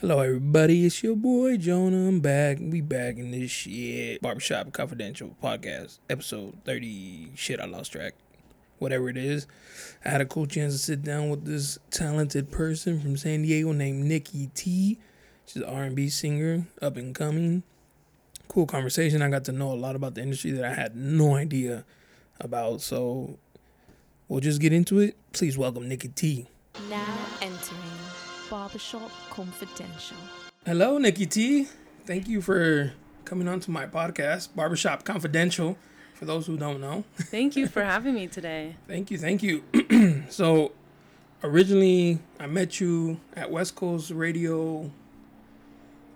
Hello, everybody. It's your boy Jonah. I'm back. We back in this shit. Barbershop Confidential podcast, episode 30. Shit, I lost track. Whatever it is. I had a cool chance to sit down with this talented person from San Diego named Nikki T. She's an R&B singer, up and coming. Cool conversation. I got to know a lot about the industry that I had no idea about. So we'll just get into it. Please welcome Nikki T. Now entering Barbershop Confidential. Hello, Nikki T. Thank you for coming on to my podcast, Barbershop Confidential. For those who don't know, Thank you for having me today. thank you, thank you. so, originally, I met you at West Coast Radio.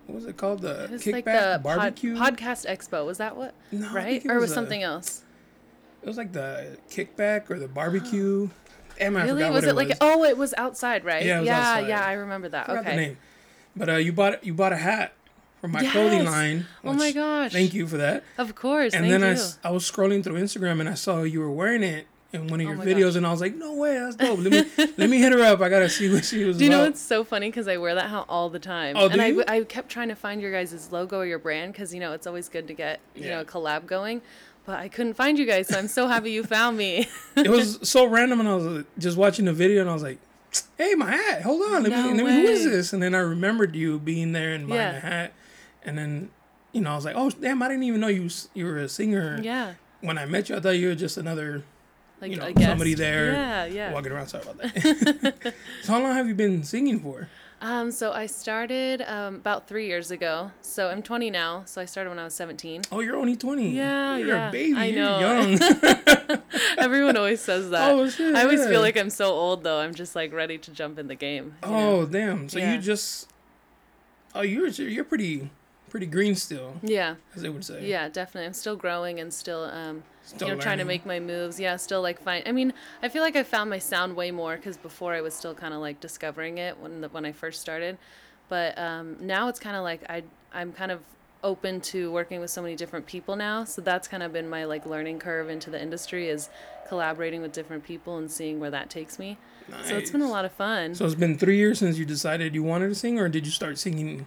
What was it called? The It was Kickback like the pod- Barbecue. podcast expo. Was that what? No, I right? think it Or was was a- something else? it was like the Kickback or the Barbecue. Ah. Damn, I really? Was it like? was. Oh, it was outside, right? Yeah, it yeah, outside. yeah, I remember that. I okay. name. But uh, you bought you bought a hat from my clothing Yes. line. Oh my gosh. Thank you for that. Of course. And thank then I, you. s- I was scrolling through Instagram and I saw you were wearing it in one of your Oh videos gosh. and I was like, no way, that's dope. Let me let me hit her up. I gotta see what she was do you know it's so funny because I wear that hat all the time. Oh, and I. I kept trying to find your guys' logo or your brand because you know it's always good to get you Yeah. know a collab going, but I couldn't find you guys. So I'm so happy you found me. it was so random and I was just watching the video and I was like, hey, my hat. Hold on. Let No me, let me who is this? And then I remembered you being there and buying Yeah. the hat. And then, you know, I was like, oh, damn, I didn't even know you you were a singer. yeah. When I met you, I thought you were just another Like You know, somebody there Yeah, yeah. walking around. Sorry about that. so how long have you been singing for? Um, so I started um, about three years ago. So I'm 20 now. So I started when I was 17. Oh, you're only 20. Yeah, You're yeah. a baby. I You're know. young. Everyone always says that. Oh, shit, I always yeah. feel like I'm so old though. I'm just like ready to jump in the game. you know? Oh damn! So Yeah. you just oh you're you're pretty pretty green still, Yeah, as they would say. yeah, definitely. I'm still growing and still, um, Still you know, trying to make my moves. Yeah, still like find. I mean, I feel like I found my sound way more because before I was still kind of like discovering it when the, when I first started, but um, now it's kind of like I I'm kind of open to working with so many different people now. So that's kind of been my like learning curve into the industry is collaborating with different people and seeing where that takes me. So it's been a lot of fun. So it's been three years since you decided you wanted to sing, or did you start singing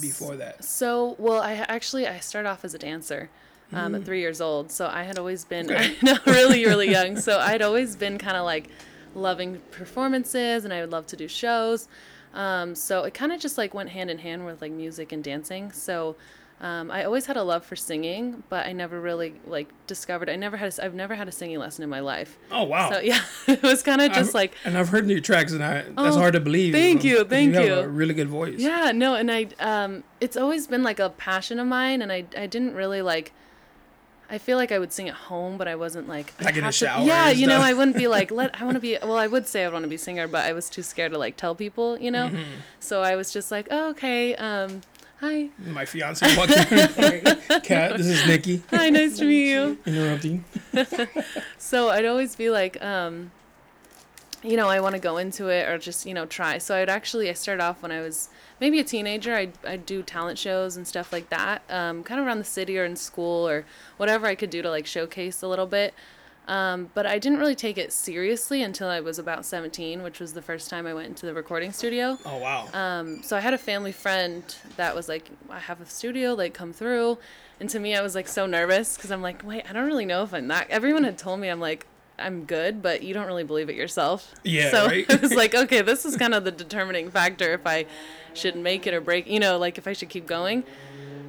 before that? So, well, I actually I started off as a dancer um, at three years old. So I had always been Mm. Okay. no, really, really young. So I'd always been kind of like loving performances, and I would love to do shows. Um, so it kind of just like went hand in hand with like music and dancing. So um, I always had a love for singing, but I never really like discovered. I never had. A, I've never had a singing lesson in my life. Oh wow! So yeah, it was kind of just I've- like and I've heard new tracks, and I that's Oh, hard to believe. thank you, thank have you. a really good voice. Yeah, no, and I um it's always been like a passion of mine and I I didn't really like I feel like I would sing at home, but I wasn't like I Like in to- shower Yeah, you know. I wouldn't be like let I want to be well, I would say I want to be singer, but I was too scared to like tell people, you know. Mm-hmm. So I was just like, oh, okay, um, hi, My fiance. Cat, this is Nikki. hi, nice to meet you. Interrupting. So I'd always be like, um, you know, I want to go into it or just, you know, try. So I'd actually, I started off when I was maybe a teenager. I'd, I'd do talent shows and stuff like that, um, kind of around the city or in school or whatever I could do to like showcase a little bit. Um, but I didn't really take it seriously until I was about 17, which was the first time I went into the recording studio. Oh wow! Um, so I had a family friend that was like, I have a studio, like come through. And to me, I was like so nervous because I'm like, wait, I don't really know if I'm that. Everyone had told me I'm like, I'm good, but you don't really believe it yourself. Yeah, So right? I was like, okay, this is kind of the determining factor if I should make it or break, you know, like if I should keep going.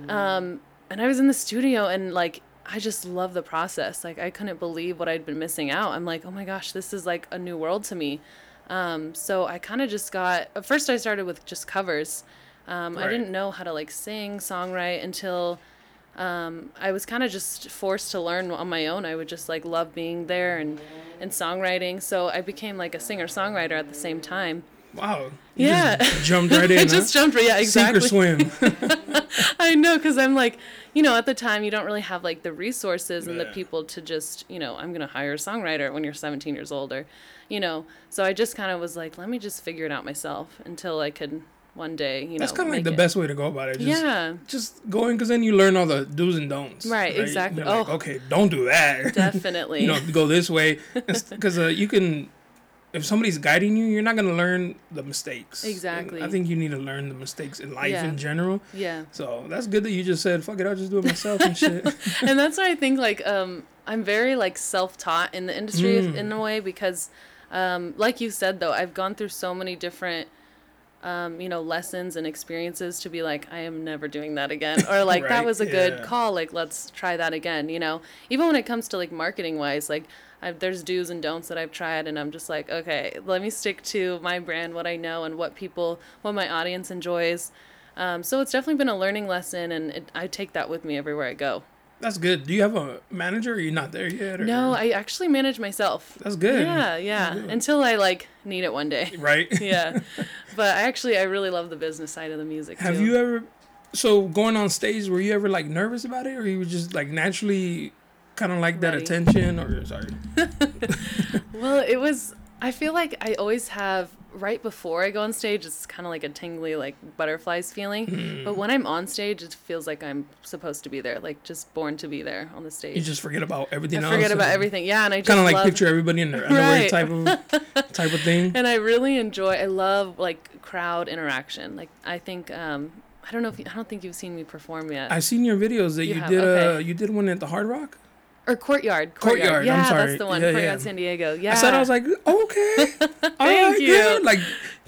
Um, and I was in the studio and like, I just love the process. Like I couldn't believe what I'd been missing out. I'm like, oh my gosh, this is like a new world to me. Um, so I kind of just got. At first, I started with just covers. Um, I didn't know how to like sing, songwrite until um, I was kind of just forced to learn on my own. I would just like love being there and and songwriting. So I became like a singer songwriter at the same time. Wow. You Yeah. Just jumped right in. I just huh? jumped. Yeah, exactly. Sink or swim. I know, because I'm like, you know, at the time you don't really have like the resources and the people to just, you know, I'm gonna hire a songwriter when you're 17 years older, you know. So I just kind of was like, let me just figure it out myself until I could one day, you know, That's kind of like the it. best way to go about it. Just, Yeah, Just going because then you learn all the do's and don'ts. Right, exactly. You're like, Oh. okay, don't do that. definitely. you know, go this way because uh, you can if somebody's guiding you, you're not gonna learn the mistakes. And Exactly. I think you need to learn the mistakes in life Yeah. in general. Yeah. So that's good that you just said, "Fuck it, I'll just do it myself" and shit. and that's why I think like um I'm very like self-taught in the industry Mm. in a way because um like you said though I've gone through so many different um you know lessons and experiences to be like I am never doing that again or like that was a good call like let's try that again you know? Even when it comes to like marketing wise like I've, there's do's and don'ts that I've tried and I'm just like okay let me stick to my brand what I know and what people what my audience enjoys. Um, so it's definitely been a learning lesson and it, I take that with me everywhere I go That's good. Do you have a manager? or you not there yet? Or? no, I actually manage myself. That's good. Yeah, yeah. good. Until I like need it one day. Right. Yeah. but I actually I really love the business side of the music Have too. you ever? So going on stage, were you ever like nervous about it, or you were just like naturally kind of like that Ready. attention, or sorry? Well, it was I feel like I always have right before I go on stage it's kind of like a tingly like butterflies feeling. Hmm. But when I'm on stage it feels like I'm supposed to be there, like just born to be there on the stage. You just forget about I everything else. forget about everything. Yeah, and I Kind of like love, picture everybody in their underwear Right. type of type of thing. and I really enjoy. I love like crowd interaction. Like I think um, I don't know if you, I don't think you've seen me perform yet. I've seen your videos that You you, did. Uh, you did one at the Hard Rock. Or Courtyard. Courtyard, I'm Yeah, sorry. that's the one. Yeah, Courtyard yeah. San Diego. Yeah. I said I was like, okay, all right, you. good. Like,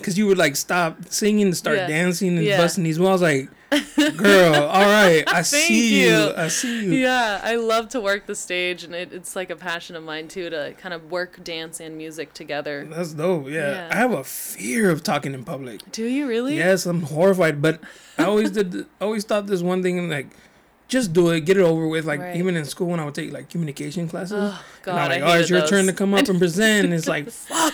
cause you would like stop singing and start Yeah. dancing and Yeah. busting these moves. I was like, girl, all right, I see you. you. I see you. yeah, I love to work the stage, and it, it's like a passion of mine too to kind of work dance and music together. That's dope. Yeah. Yeah. I have a fear of talking in public. Do you really? Yes, I'm horrified, but I always did. I always thought this one thing like, just do it, get it over with. Like Right. even in school when I would take like communication classes, Oh and I'm like, I oh, it's your those. turn to come up and present. And it's like, fuck.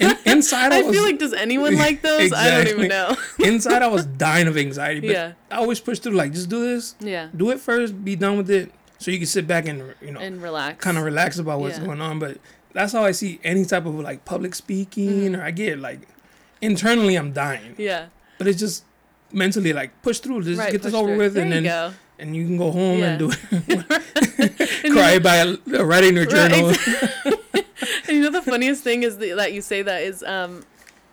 In, inside, I, I was feel like does anyone like those? I don't even know. inside, I was dying of anxiety. But Yeah. I always push through. Like, just do this. yeah, Do it first. Be done with it, so you can sit back and you know and relax. kind of relax about what's Yeah. going on. But that's how I see any type of like public speaking, Mm-hmm. or I get like internally I'm dying, Yeah. but it's just mentally like push through, just Right. get this over through. with, there and you then go. And you can go home and do it. Cry by writing your Right, journal. And you know the funniest thing is the, that you say that is um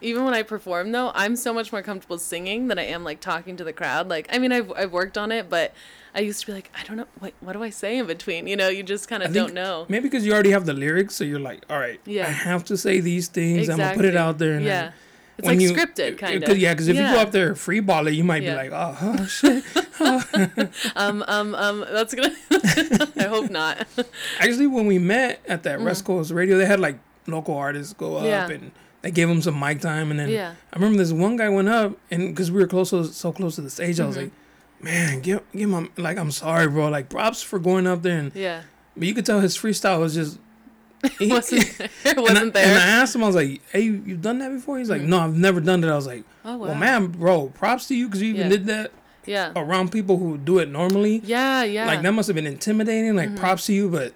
even when I perform though, I'm so much more comfortable singing than I am like talking to the crowd. Like I mean I've I've worked on it, but I used to be like, I don't know what what do I say in between? You know, you just kind of don't know. Maybe because you already have the lyrics, so you're like, all right, Yeah. I have to say these things. I'm gonna put it out there. And Yeah. It's when like you- scripted kind Cause, of. yeah, because if you go up there free balling, you might Yeah. be like, oh, oh shit. Um um um that's gonna I hope not. Actually, when we met at that West Coast Radio, they had like local artists go up Mm. Yeah. and they gave them some mic time. And then Yeah. I remember this one guy went up and because we were close, so, so close to the stage, I was Mm-hmm. like, man, give give him like I'm sorry, bro. Like props for going up there, and yeah. but you could tell his freestyle was just. He- Wasn't there. and, I, Wasn't and I there. asked him, I was like, "Hey, you, you've done that before?" He's like, "No, I've never done that." I was like, Oh wow. "Well, man, bro, props to you because you even Yeah. did that Yeah. around people who do it normally. Yeah, yeah. Like that must have been intimidating. Like props to you, but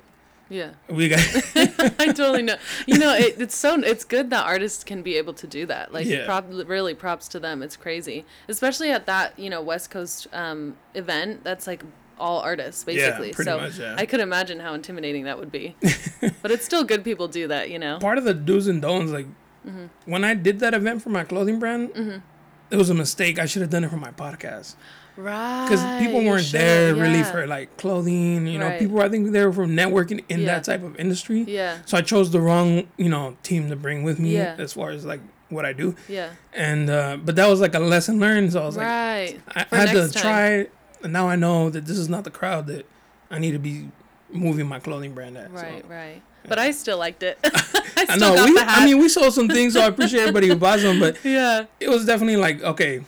yeah. we got I totally know. You know, it, it's so it's good that artists can be able to do that. Like, Yeah. prop, really props to them. It's crazy, especially at that you know West Coast um, event. That's like all artists basically. pretty so much, yeah. I could imagine how intimidating that would be. but it's still good people do that. You know. part of the do's and don'ts. Like Mm-hmm. when I did that event for my clothing brand, it was a mistake. I should have done it for my podcast Right. because people weren't should, there really yeah. for like clothing. You know, Right. people I think they were from networking in Yeah. that type of industry. Yeah. So I chose the wrong you know team to bring with me Yeah. as far as like what I do. Yeah. And uh, but that was like a lesson learned. So I was like, right. I, For I had to time. try and now I know that this is not the crowd that I need to be moving my clothing brand at. so. Right. Right. But I still liked it. I I still know. got We, the hat. I mean, we sold some things, so I appreciate everybody who buys them. But yeah. it was definitely like, okay,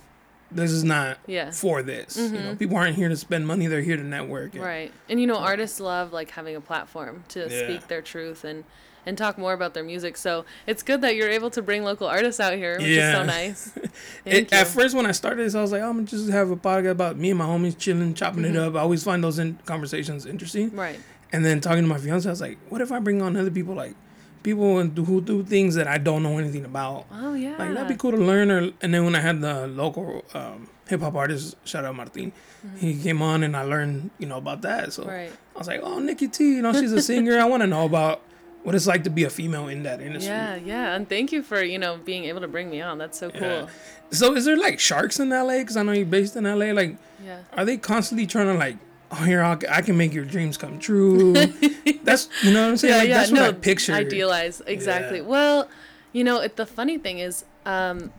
this is not Yeah. for this. You know, mm-hmm. people aren't here to spend money; they're here to network. and- Right. And you know, artists love like having a platform to Yeah. speak their truth and and talk more about their music. So it's good that you're able to bring local artists out here, which is so nice. It, at first, when I started this, I was like, I'm gonna just have a podcast about me and my homies chilling, chopping Mm-hmm. it up. I always find those in- conversations interesting. Right. And then talking to my fiance, I was like, what if I bring on other people, like people who do things that I don't know anything about? Oh yeah. Like that'd be cool to learn. Or and then when I had the local um, hip hop artist, shout out Martin, he came on and I learned, you know, about that. So Mm-hmm. Right. I was like, oh, Nikki T, you know, she's a singer. I want to know about what it's like to be a female in that industry. Yeah, yeah, and thank you for you know being able to bring me on. That's so cool. Yeah. So is there like sharks in LA? Because I know you're based in LA. Like, Yeah. are they constantly trying to like, oh here I'll, I can make your dreams come true? that's you know what I'm saying. yeah, like, yeah, that's no, what I picture. idealize exactly. Yeah. Well, you know, it, the funny thing is, um,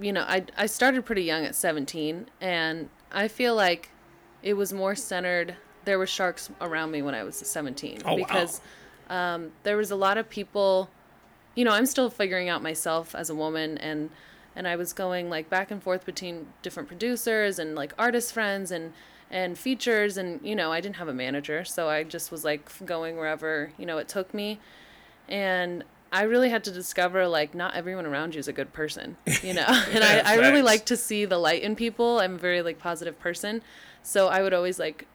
you know, I I started pretty young at 17, and I feel like it was more centered. There were sharks around me when I was 17 Oh, wow. Um, there was a lot of people. You know, I'm still figuring out myself as a woman, and and I was going like back and forth between different producers and like artist friends and and features and you know I didn't have a manager so I just was like going wherever you know it took me. And I really had to discover like not everyone around you is a good person you know? And I, I really like to see the light in people. I'm a very like positive person. So I would always like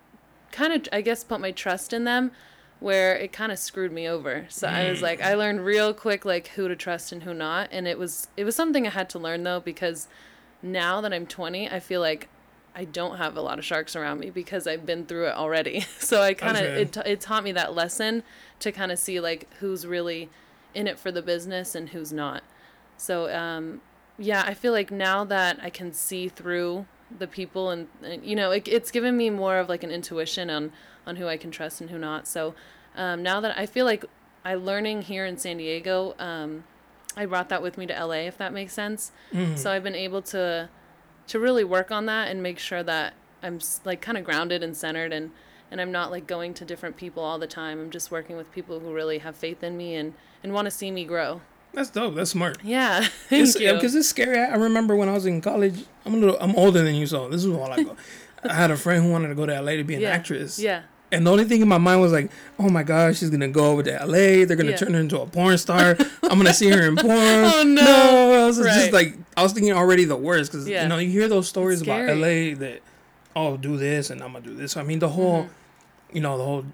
kind of I guess put my trust in them where it kind of screwed me over. So I was like I learned real quick like who to trust and who not and it was it was something I had to learn though because now that I'm 20 I feel like I don't have a lot of sharks around me because I've been through it already. So I kind of Okay. it, it taught me that lesson to kind of see like who's really in it for the business and who's not. So um yeah, I feel like now that I can see through the people and, and you know, it, it's given me more of like an intuition on on who I can trust and who not. So um, now that I feel like I learning here in San Diego, um, I brought that with me to LA, if that makes sense. So I've been able to to really work on that and make sure that I'm like kind of grounded and centered and and I'm not like going to different people all the time. I'm just working with people who really have faith in me and and want to see me grow. That's dope. That's smart. Yeah, thank It's, you. Because it's scary. I I remember when I was in college. I'm a little. I'm older than you, so this is all I go. I had a friend who wanted to go to LA to be an yeah. actress. Yeah. And the only thing in my mind was like, oh my gosh, she's gonna go over to LA. They're gonna Yeah. turn her into a porn star. I'm gonna see her in porn. Oh, no. I was just like, I was thinking already the worst because Yeah. you know you hear those stories about. LA that, oh, do this and I'm gonna do this. I mean, the whole, Mm-hmm. you know, the whole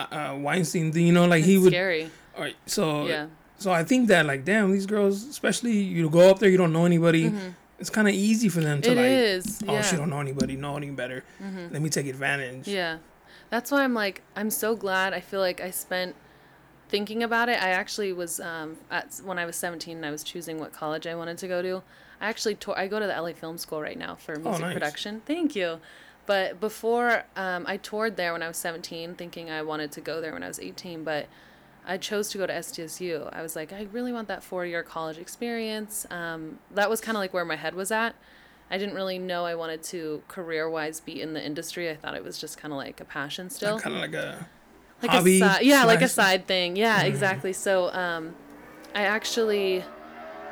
uh, Weinstein thing. You know, like he would. scary. All right, so Yeah. so I think that like, damn, these girls, especially you go up there, you don't know anybody. It's kind of easy for them to Mm-hmm. It like, is. oh, yeah. she don't know anybody, know any better. Let me take advantage. Yeah. That's why I'm like, I'm so glad. I feel like I spent thinking about it. I actually was, um, at, when I was 17 and I was choosing what college I wanted to go to, I actually, tour, I go to the LA Film School right now for music oh, nice. production. Thank you. But before, um, I toured there when I was 17, thinking I wanted to go there when I was 18, but I chose to go to SDSU. I was like, I really want that four year college experience. Um, that was kind of like where my head was at. I didn't really know I wanted to career wise be in the industry. I thought it was just kind of like a passion still. Kind of like a Like hobby. a side, yeah, like a side thing. Yeah, exactly. So, um, I actually,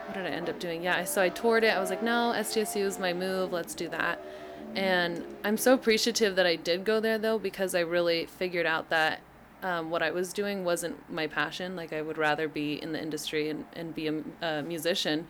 what did I end up doing? Yeah, so I toured it. I was like, no, SDSU is my move. Let's do that. And I'm so appreciative that I did go there though, because I really figured out that um, what I was doing wasn't my passion. Like I would rather be in the industry and, and be a musician.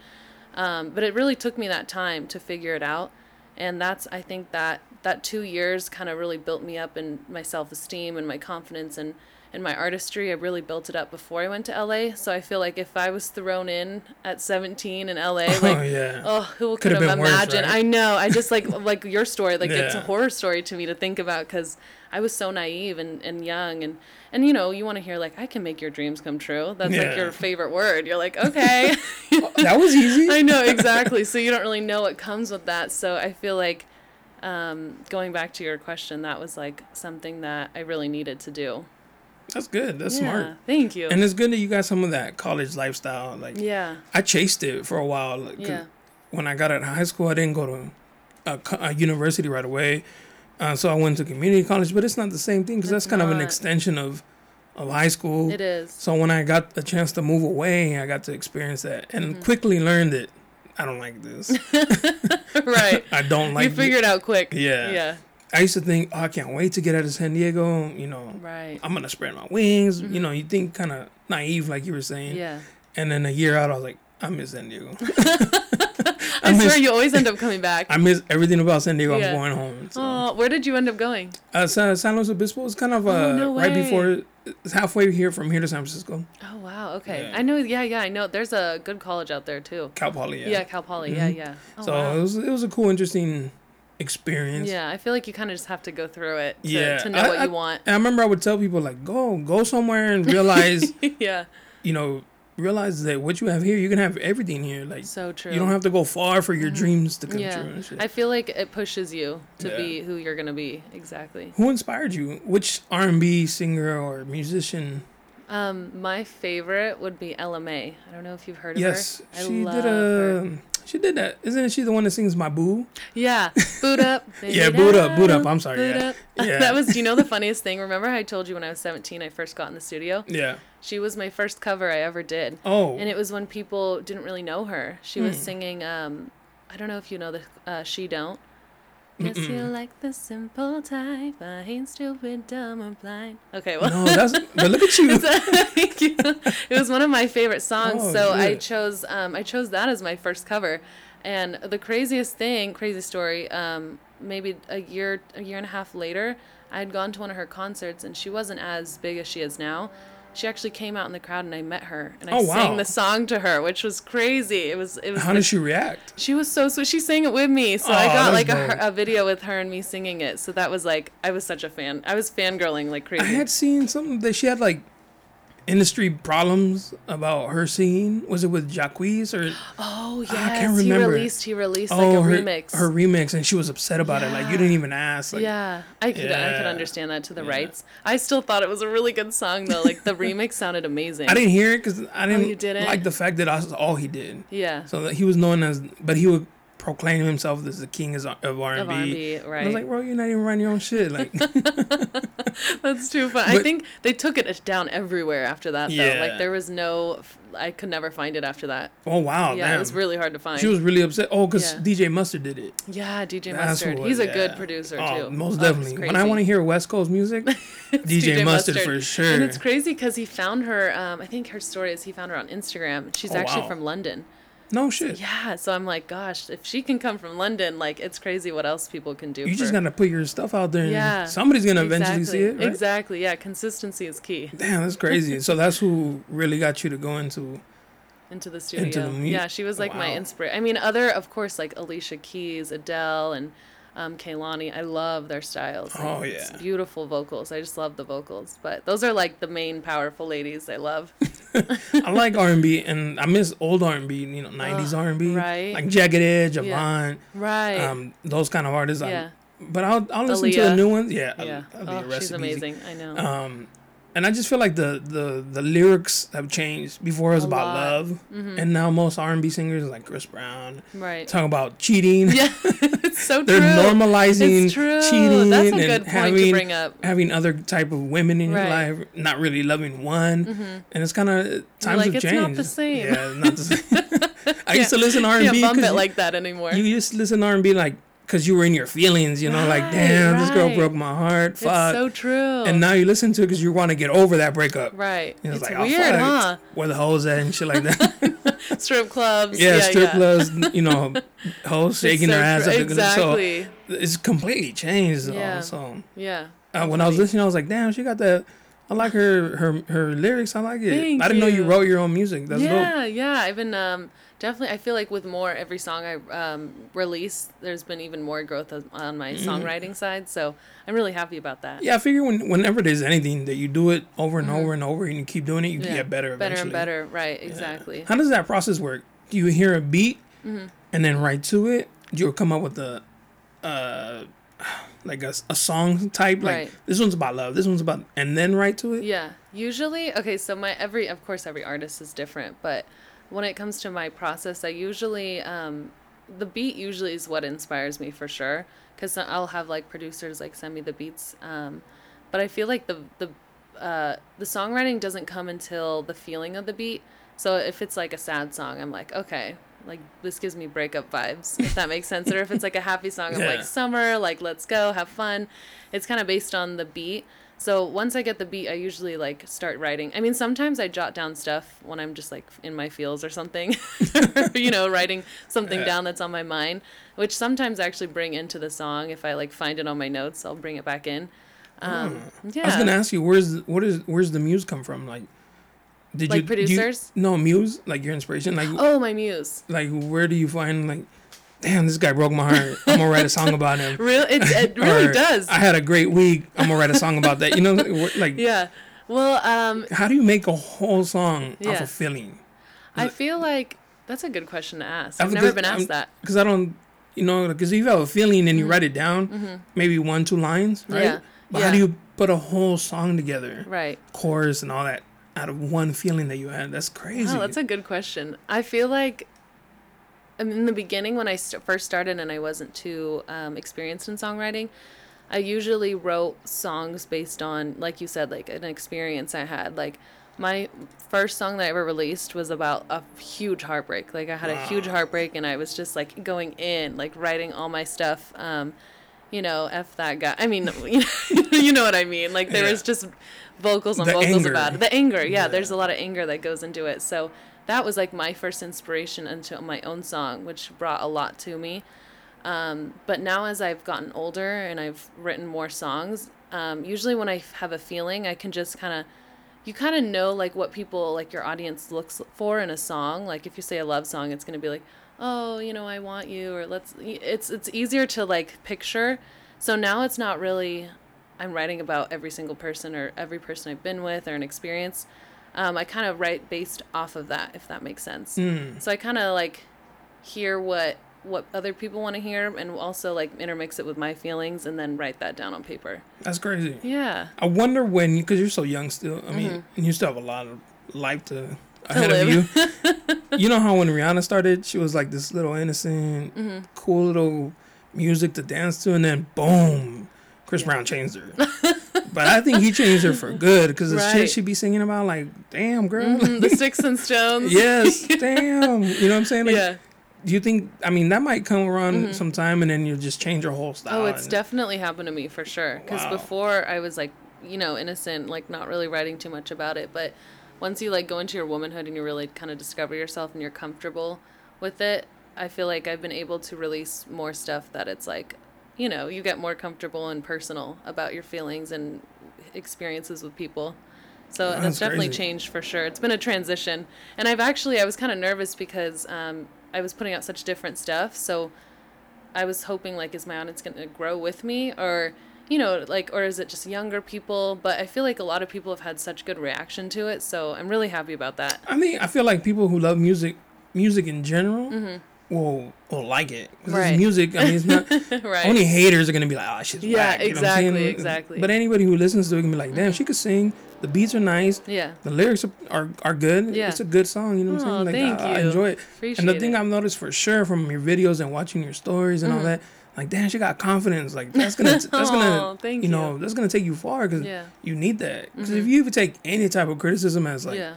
Um, but it really took me that time to figure it out. And that's, I think that that two years kind of really built me up in my self esteem and my confidence and, and my artistry. I really built it up before I went to LA. So I feel like if I was thrown in at 17 in LA, like, oh yeah. Oh, who could have been worse, imagined? right? I know. I just like like your story. Like it's a horror story to me to think about because I was so naive and, and young and and you know you want to hear like I can make your dreams come true. That's Yeah. like your favorite word. You're like okay. that was easy. I know exactly. So you don't really know what comes with that. So I feel like um, going back to your question, that was like something that I really needed to do. That's good. That's yeah. smart. Thank you. And it's good that you got some of that college lifestyle. Like yeah. I chased it for a while. like, Yeah. When I got out of high school, I didn't go to a, a university right away. Uh, so I went to community college, but it's not the same thing because that's kind of an extension of of high school. It is. So when I got a chance to move away, I got to experience that and Mm-hmm. quickly learned it. I don't like this. right. I don't like. you figured it out quick. Yeah. Yeah. I used to think, oh, I can't wait to get out of San Diego. You know, Right. I'm gonna spread my wings. You know, you think kind of naive, like you were saying. Yeah. And then a year out, I was like, I miss San Diego. I, miss, swear you always end up coming back. I miss everything about San Diego. Yeah. I'm going home. So. Oh, where did you end up going? Uh, San, San Luis Obispo is kind of uh, Oh, no right before, it's halfway here from here to San Francisco. Oh wow, okay. Yeah. I know. Yeah, yeah, I know. There's a good college out there too. Cal Poly. Yeah, Yeah. Cal Poly. Yeah, Mhm. yeah. Oh, so wow. it was it was a cool, interesting experience. Yeah, I feel like you kind of just have to go through it to, Yeah, to know I- what I- you want. And I remember I would tell people like, go, go somewhere and realize, yeah, you know, realize that what you have here, you can have everything here. Like so true. you don't have to go far for your dreams to come yeah, true. I feel like it pushes you to Yeah. be who you're gonna be. Exactly. Who inspired you? Which R and B singer or musician? Um, my favorite would be Ella Mai. I don't know if you've heard of Yes, her. I she love did her. She did that. Isn't she the one that sings "My Boo"? Yeah, Boo'd Up. Yeah, Boo'd Up, Boo'd Up. I'm sorry, Boot yeah. up. Yeah. that was. You know the funniest thing? Remember how I told you when I was 17, I first got in the studio. Yeah. She was my first cover I ever did, Oh. and it was when people didn't really know her. She was Hmm. singing. Um, I don't know if you know the uh, "She Don't." Guess you're like the simple type. I ain't stupid, dumb, or blind. Okay, well. no, that's. But look at you. Thank you. It was one of my favorite songs, Oh, so I chose um, I chose that as my first cover. And the craziest thing, crazy story, um, maybe a year a year and a half later, I had gone to one of her concerts, and she wasn't as big as she is now. She actually came out in the crowd, and I met her, and I Oh, sang wow. the song to her, which was crazy. It was it was. How the- did she react? she was so sweet. She sang it with me, so I got like a, a video with her and me singing it. So that was like I was such a fan. I was fangirling like crazy. I had seen something that she had like industry problems about her singing. Was it with Jacquees or Oh yes, I can't remember. he released he released oh like a oh, her remix. her remix and she was upset about it. Like you didn't even ask. Like, yeah, I could I could understand that to the Yeah. rights. I still thought it was a really good song though. Like the remix sounded amazing. I didn't hear it because I oh, didn't, Oh, didn't? like the fact that that's all he did. Yeah, So that he was known as, but he would proclaim himself as the king of R&B. R&B, I was like, bro, you're not even running your own shit. Like, That's too fun. I think they took it down everywhere after that though. Yeah. Like there was no, I could never find it after that. oh wow, yeah, damn. it was really hard to find. she was really upset. Oh, because Yeah. DJ Mustard did it. yeah, DJ That's Mustard. what- He's a yeah. good producer Oh, too. most Oh, definitely. When I want to hear West Coast music, It's DJ, Mustard, for sure. And it's crazy because he found her. Um, I think her story is he found her on Instagram. She's Oh, actually wow. from London. No shit. Yeah, so I'm like, gosh, if she can come from London, like it's crazy what else people can do. You just gotta put your stuff out there. And Yeah, somebody's gonna eventually see it. Right? Exactly. Yeah, consistency is key Damn, that's crazy. so that's who really got you to go into. into the studio. Into the yeah, she was like my inspiration. I mean, other of course like Alicia Keys, Adele, and um, Kehlani. I love their styles. Like, Oh, it's yeah. beautiful vocals. I just love the vocals. But those are like the main powerful ladies I love. I like R and B, and I miss old R and B. You know, '90s R and B, right. Like Jagged Edge, Yeah. Right. um, those kind of artists. I- yeah. but I'll I'll listen to the new ones. Yeah, yeah. Aaliyah, Oh, rest she's amazing. I know. Um, and I just feel like the the the lyrics have changed. Before it was A about lot. love, Mhm. and now most R and B singers like Chris Brown right. talk about cheating. Yeah, it's so They're true. normalizing It's true. cheating That's a and good point having to bring up. having other type of women in Right. your life, not really loving one, and it's kind of times like, have "It's changed. not the same." Yeah, not the same. I used to listen to R and B. Can't bump it like that anymore. you used to listen to R and B like because you were in your feelings. You know, like Right, damn, this girl broke my heart. it's Fuck. so true. and now you listen to it because you want to get over that breakup. right. And It's, like, oh, weird, fuck, huh? Where the hoes at and shit like that. Strip clubs. yeah, Yeah, strip yeah. clubs, you know, hoes It's shaking their ass. Up Exactly. So it's completely changed. Yeah. So yeah. uh, when I was listening, I was like, damn, she got that. I like her her her lyrics. I like it. Thank I didn't know you you. wrote your own music. That's dope. yeah, yeah. I've been um, definitely. I feel like with more every song I um, release, there's been even more growth on- my songwriting side. So I'm really happy about that. Yeah, I figure when, whenever there's anything that you do it over and over and over and you keep doing it, you Mm-hmm. Yeah. get better. better Eventually. and better. Right. Exactly. How does that process work? Do you hear a beat Mm-hmm. and then write to it? Do you come up with a, uh, like a, a song type? Like Right. this one's about love. This one's about, and then write to it. Yeah. Usually, okay, so my every of course every artist is different, but when it comes to my process, I usually um the beat usually is what inspires me for sure cuz I'll have like producers like send me the beats um but I feel like the the uh the songwriting doesn't come until the feeling of the beat. So if it's like a sad song, I'm like, okay, like this gives me breakup vibes, if that makes sense. Or if it's like a happy song, I'm Yeah. like summer, like let's go, have fun. It's kind of based on the beat. So once I get the beat, I usually like start writing. I mean, sometimes I jot down stuff when I'm just like in my feels or something, you know, writing something Yeah. down that's on my mind, which sometimes I actually bring into the song. If I like find it on my notes, I'll bring it back in. Um, yeah. I was gonna ask you, where's what is where's the muse come from? Like, did Like you do you- producers? no, muse like your inspiration. Like, Oh, my muse. like where do you find like damn, this guy broke my heart. I'm gonna write a song about him. Real, it, it really does. I had a great week. I'm gonna write a song about that. You know, like yeah. Well, um, how do you make a whole song off Yeah. a feeling? I feel like that's a good question to ask. I've never been asked I'm- that. Because I don't, you know, because if you have a feeling and you write it down, maybe one, two lines, right? Mm-hmm. Yeah. But how do you put a whole song together, Right. chorus and all that, out of one feeling that you had? That's crazy. Wow, that's a good question. I feel like in the beginning when I st- first started and I wasn't too um, experienced in songwriting, I usually wrote songs based on, like you said, like an experience I had. Like my first song that I ever released was about a huge heartbreak. Like I had a huge heartbreak and I was just like going in, like writing all my stuff. Um, you know, f that guy. I mean, you know what I mean. Like there Yeah. was just vocals on The vocals anger. about it. The anger, yeah, Yeah. There's a lot of anger that goes into it. So that was like my first inspiration into my own song, which brought a lot to me. Um, but now as I've gotten older and I've written more songs, um, usually when I have a feeling, I can just kind of, you kind of know like what people, like your audience looks for in a song. Like if you say a love song, it's going to be like, oh, you know, I want you, or let's, it's, it's easier to like picture. So now it's not really, I'm writing about every single person or every person I've been with or an experience. Um, I kind of write based off of that, if that makes sense. So I kind of like hear what what other people want to hear and also like intermix it with my feelings and then write that down on paper. That's crazy. Yeah. I wonder when, because you're so young still. I mean, and you still have a lot of life to ahead of Mm-hmm. you. you know how when Rihanna started, she was like this little innocent, Mm-hmm. cool little music to dance to, and then boom, Chris Brown changed her. but I think he changed her for good because the shit Right. she be singing about, like, damn girl, Mm, the Sticks and Stones. yes, damn, you know what I'm saying? Like, Yeah. Do you think? I mean, that might come around sometime, and then you just change your whole style. Oh, it's and- definitely happened to me for sure. Because Wow. before I was like, you know, innocent, like not really writing too much about it. But once you like go into your womanhood and you really kind of discover yourself and you're comfortable with it, I feel like I've been able to release more stuff that it's like, you know, you get more comfortable and personal about your feelings and experiences with people. So That's that's definitely crazy. changed for sure. It's been a transition. And I've actually, I was kind of nervous because um, I was putting out such different stuff. So I was hoping like, is my audience going to grow with me or, you know, like, or is it just younger people? But I feel like a lot of people have had such good reaction to it. So I'm really happy about that. I mean, I feel like people who love music, music in general, will will like it. Mm-hmm. Right. music. I mean, it's not right. only haters are gonna be like, "Oh, shit's Yeah, whack," you know exactly, exactly. But anybody who listens to it can be like, "Damn, she could sing. The beats are nice. yeah. The lyrics are are, are good. Yeah. It's a good song. You know what I'm Oh, saying? Like, thank I, I enjoy it. Appreciate and the thing it. I've noticed for sure from your videos and watching your stories and all Mm-hmm. that, like, damn, she got confidence. Like, that's gonna that's Aw, gonna thank you know you. that's gonna take you far because Yeah. Mm-hmm. you need that. Because if you even take any type of criticism as like, yeah.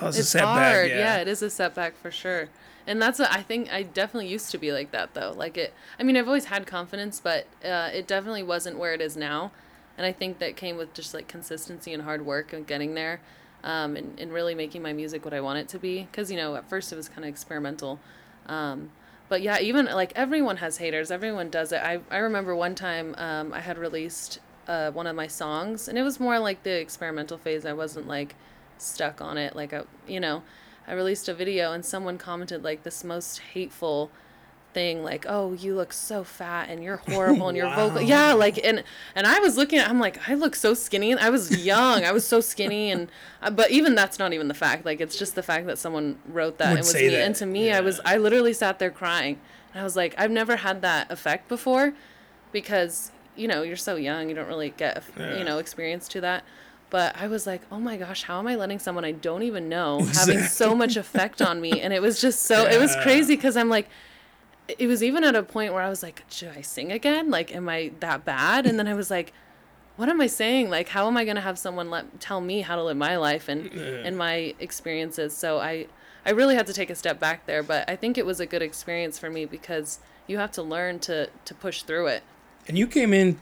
oh, it's, a setback. hard. Yeah. Yeah. it is a setback for sure. And that's what I think I definitely used to be like that though. Like it I mean, I've always had confidence, but uh, it definitely wasn't where it is now. And I think that came with just like consistency and hard work and getting there. Um, and, and really making my music what I want it to be. Because, you know, at first it was kind of experimental. Um, but yeah, even like everyone has haters. Everyone does it. I, I remember one time um, I had released uh, one of my songs, and it was more like the experimental phase. I wasn't like stuck on it. Like, I, you know, I released a video, and someone commented like this most hateful thing like oh you look so fat and you're horrible and you're vocal. Yeah like and and i was looking at i'm like i look so skinny. I was young. I was so skinny and uh, but even that's not even the fact. Like it's just the fact that someone wrote that Would and was me that, and to me i was i literally sat there crying. And i was like i've never had that effect before because you know you're so young you don't really get Yeah. you know experience to that but i was like oh my gosh how am i letting someone i don't even know having so much effect on me? And it was just so it was crazy because i'm like it was even at a point where i was like should i sing again? Like am i that bad? And then i was like what am i saying? Like how am i going to have someone let tell me how to live my life and and my experiences? So i i really had to take a step back there but i think it was a good experience for me because you have to learn to to push through it. And you came in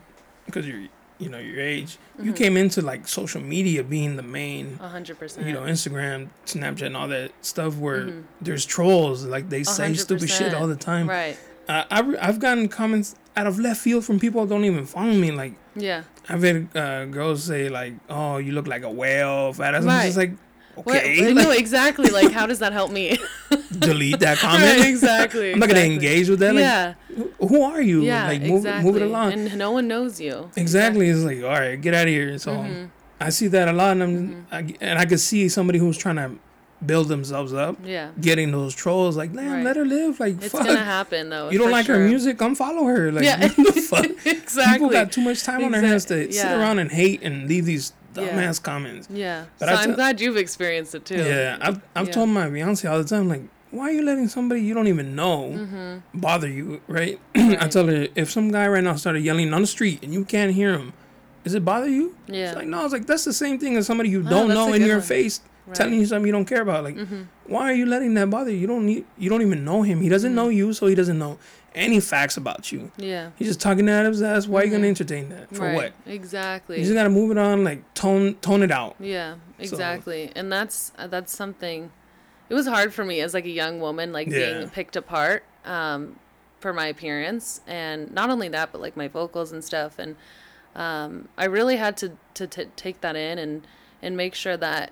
because you're, you know, your age. Mm-hmm. You came into like social media being the main, hundred percent you know, Instagram, Snapchat, and all that stuff where there's trolls. Like they say hundred stupid shit all the time. right Uh, I've I've gotten comments out of left field from people who don't even follow me. Like yeah I've had uh, girls say like, "Oh, you look like a whale." Fat ass. I'm Right. just like, Okay, I know exactly. Like, how does that help me? delete that comment. Right, exactly. I'm not gonna engage with that. Like, yeah, who- are you? yeah, like move, exactly. move it along. and no one knows you. Exactly. It's like, all right, get out of here. So Mm-hmm. I see that a lot, and I'm, I, and I could see somebody who's trying to build themselves up, Yeah, getting those trolls. Like, damn, Right. let her live. Like, it's fuck. gonna happen though. you don't like her music? Come follow her. Like, Yeah, what the fuck? exactly. People got too much time on their hands to Exact- sit around and hate and leave these Yeah. dumbass comments. Yeah. But so I I'm glad you've experienced it too. Yeah, I've I've Yeah. told my fiance all the time, like, why are you letting somebody you don't even know bother you, right? I Mm-hmm. Tell her if some guy right now started yelling on the street and you can't hear him, does it bother you? Yeah. It's like no, it's like that's the same thing as somebody you Oh, don't that's know in your one. face telling you something you don't care about. Like, Mhm. why are you letting that bother you? You don't need you don't even know him. He doesn't know you, so he doesn't know any facts about you. Yeah. He's just talking out of his ass. Why are you gonna entertain that? For Mm-hmm. right. what? Exactly. You just gotta move it on, like tone tone it out. Yeah, exactly. And that's uh, that's something. It was hard for me as like a young woman, like Yeah. being picked apart um, for my appearance, and not only that, but like my vocals and stuff. And um, I really had to to t- take that in and and make sure that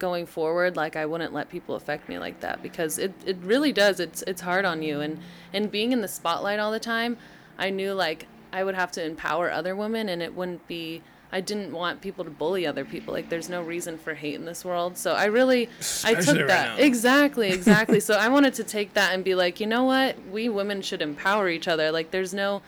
going forward, like I wouldn't let people affect me like that because it it really does. It's it's hard on you, and and being in the spotlight all the time, I knew like I would have to empower other women, and it wouldn't be. I didn't want people to bully other people. Like, there's no reason for hate in this world. So I really, I Especially took that now. exactly, exactly. so I wanted to take that and be like, you know what? We women should empower each other. Like, there's no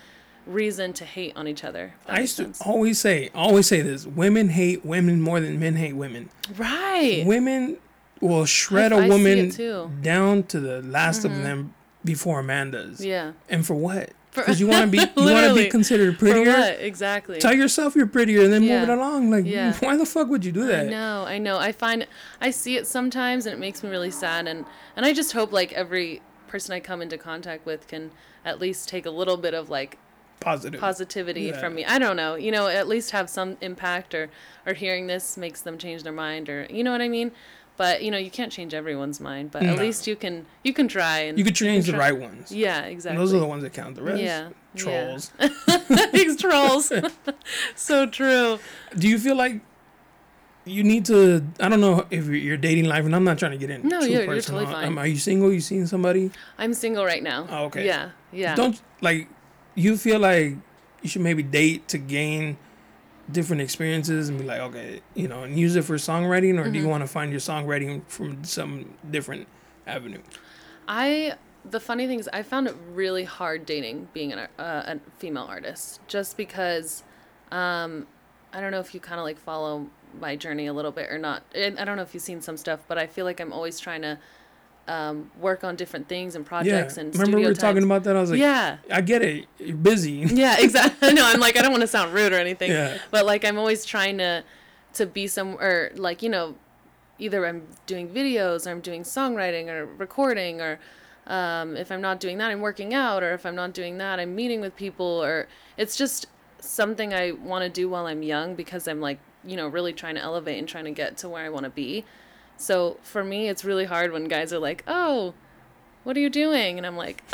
reason to hate on each other. I used to always say, always say this: women hate women more than men hate women. right. Women will shred I- a woman too. Mm-hmm. down to the last of them before a man does. Yeah. And for what? Because you want to be you want to be considered For prettier. what? Exactly. Tell yourself you're prettier and then Yeah. move it along. Like, Yeah. why the fuck would you do that? I know, I know. I find I see it sometimes and it makes me really sad and and I just hope like every person I come into contact with can at least take a little bit of like Positive. positivity Yeah. from me. I don't know. You know, at least have some impact or or hearing this makes them change their mind or you know what I mean? But you know, you can't change everyone's mind, but at least you can you can try and You could change the right ones. Yeah, And exactly. those are the ones that count. The rest, Yeah, yeah. trolls. These trolls. so true. Do you feel like you need to? I don't know if you're dating life, and I'm not trying to get in. No, you're- you're totally fine. Um, are you single? You seen somebody? I'm single right now. Oh, okay. Yeah. Yeah. Don't like. You feel like you should maybe date to gain different experiences and be like, okay, you know, and use it for songwriting, or do Mm-hmm. you want to find your songwriting from some different avenue? I the funny thing is I found it really hard dating being an, uh, a female artist just because um, I don't know if you kind of like follow my journey a little bit or not. And I don't know if you've seen some stuff, but I feel like I'm always trying to um, work on different things and Yeah. projects and Remember we were talking about that? I was like, yeah. I get it. You're busy. Yeah, exactly. No, I'm like I don't want to sound rude or anything, Yeah. but like I'm always trying to to be some or like you know, either I'm doing videos or I'm doing songwriting or recording or um, if I'm not doing that, I'm working out or if I'm not doing that, I'm meeting with people or it's just something I want to do while I'm young because I'm like you know really trying to elevate and trying to get to where I want to be. So for me, it's really hard when guys are like, "Oh, what are you doing?" And I'm like,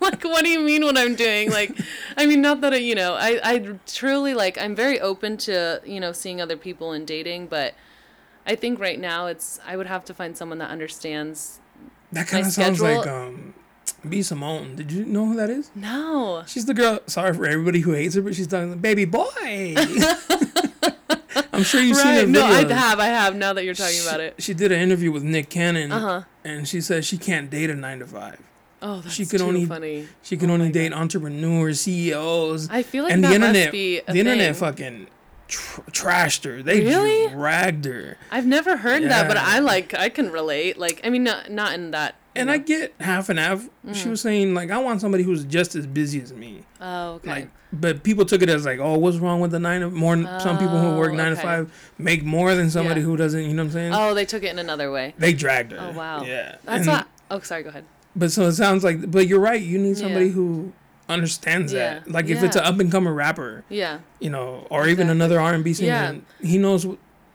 like, what do you mean what I'm doing? Like, I mean, not that I, you know, I, I truly like, I'm very open to, you know, seeing other people and dating, but I think right now it's, I would have to find someone that understands. That kind of sounds schedule- like um, B Simone. Did you know who that is? No. She's the girl. Sorry for everybody who hates her, but she's talking baby boy. I'm sure you've seen her Right. No, I have, I have, now that you're talking about it. She did an interview with Nick Cannon, Uh-huh. and she said she can't date a nine to five. Oh, that's She could too only- funny. She can Oh only date entrepreneurs, CEOs, I feel like and the internet. must be a the internet thing. fucking tr- trashed her. They Really? dragged her. I've never heard that, but I like, I can relate. Like, I mean, not, not in that. And know. I get half and half. Mm. She was saying like, I want somebody who's just as busy as me. Oh, okay. Like, but people took it as like, oh, what's wrong with the nine? Of, more some people who work Oh, nine to five make more than somebody Yeah. who doesn't. You know what I'm saying? oh, they took it in another way. They dragged her. Oh, wow. Yeah. That's And- what. Oh, sorry. Go ahead. But so it sounds like, but you're right. You need somebody Yeah. who understands Yeah. that. Like if it's an up and coming rapper, Yeah. you know, or even another R and B singer, Yeah. he knows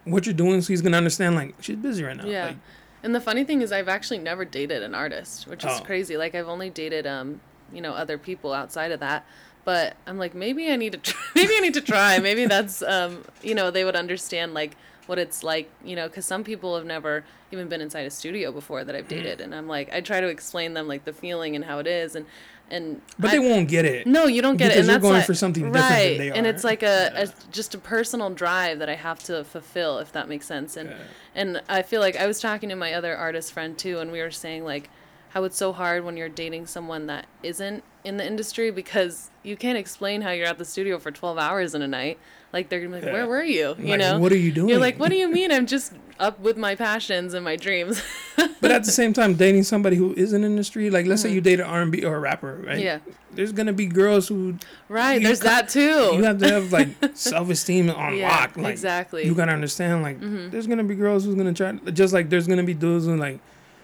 what you're doing, so he's gonna understand. Like she's busy right now. Yeah. Like, And the funny thing is, I've actually never dated an artist, which is Oh. crazy. Like I've only dated, um, you know, other people outside of that. But I'm like, maybe I need to, try, maybe I need to try. Maybe that's, um, you know, they would understand like what it's like, you know, because some people have never even been inside a studio before that I've Mm. dated, and I'm like, I try to explain them like the feeling and how it is, and and But I- they won't get it. no, you don't get it. Because And you're going like- for something different than right. And it's like a, Yeah. a just a personal drive that I have to fulfill, if that makes sense. And Yeah. and I feel like I was talking to my other artist friend too, and we were saying like how it's so hard when you're dating someone that isn't in the industry because you can't explain how you're at the studio for 12 hours in a night. Like they're gonna be like, Yeah. "Where were you?" You Like, know, what are you doing? You're like, "What do you mean? I'm just up with my passions and my dreams." But at the same time, dating somebody who is in the industry, like let's say you date an R and B or a rapper, right? Mm-hmm. Yeah. There's gonna be girls who right. There's that too. you have to have like self esteem on Yeah, lock. Like, exactly. Mm-hmm. You gotta understand, like, there's gonna be girls who's gonna try, just like there's gonna be dudes who like,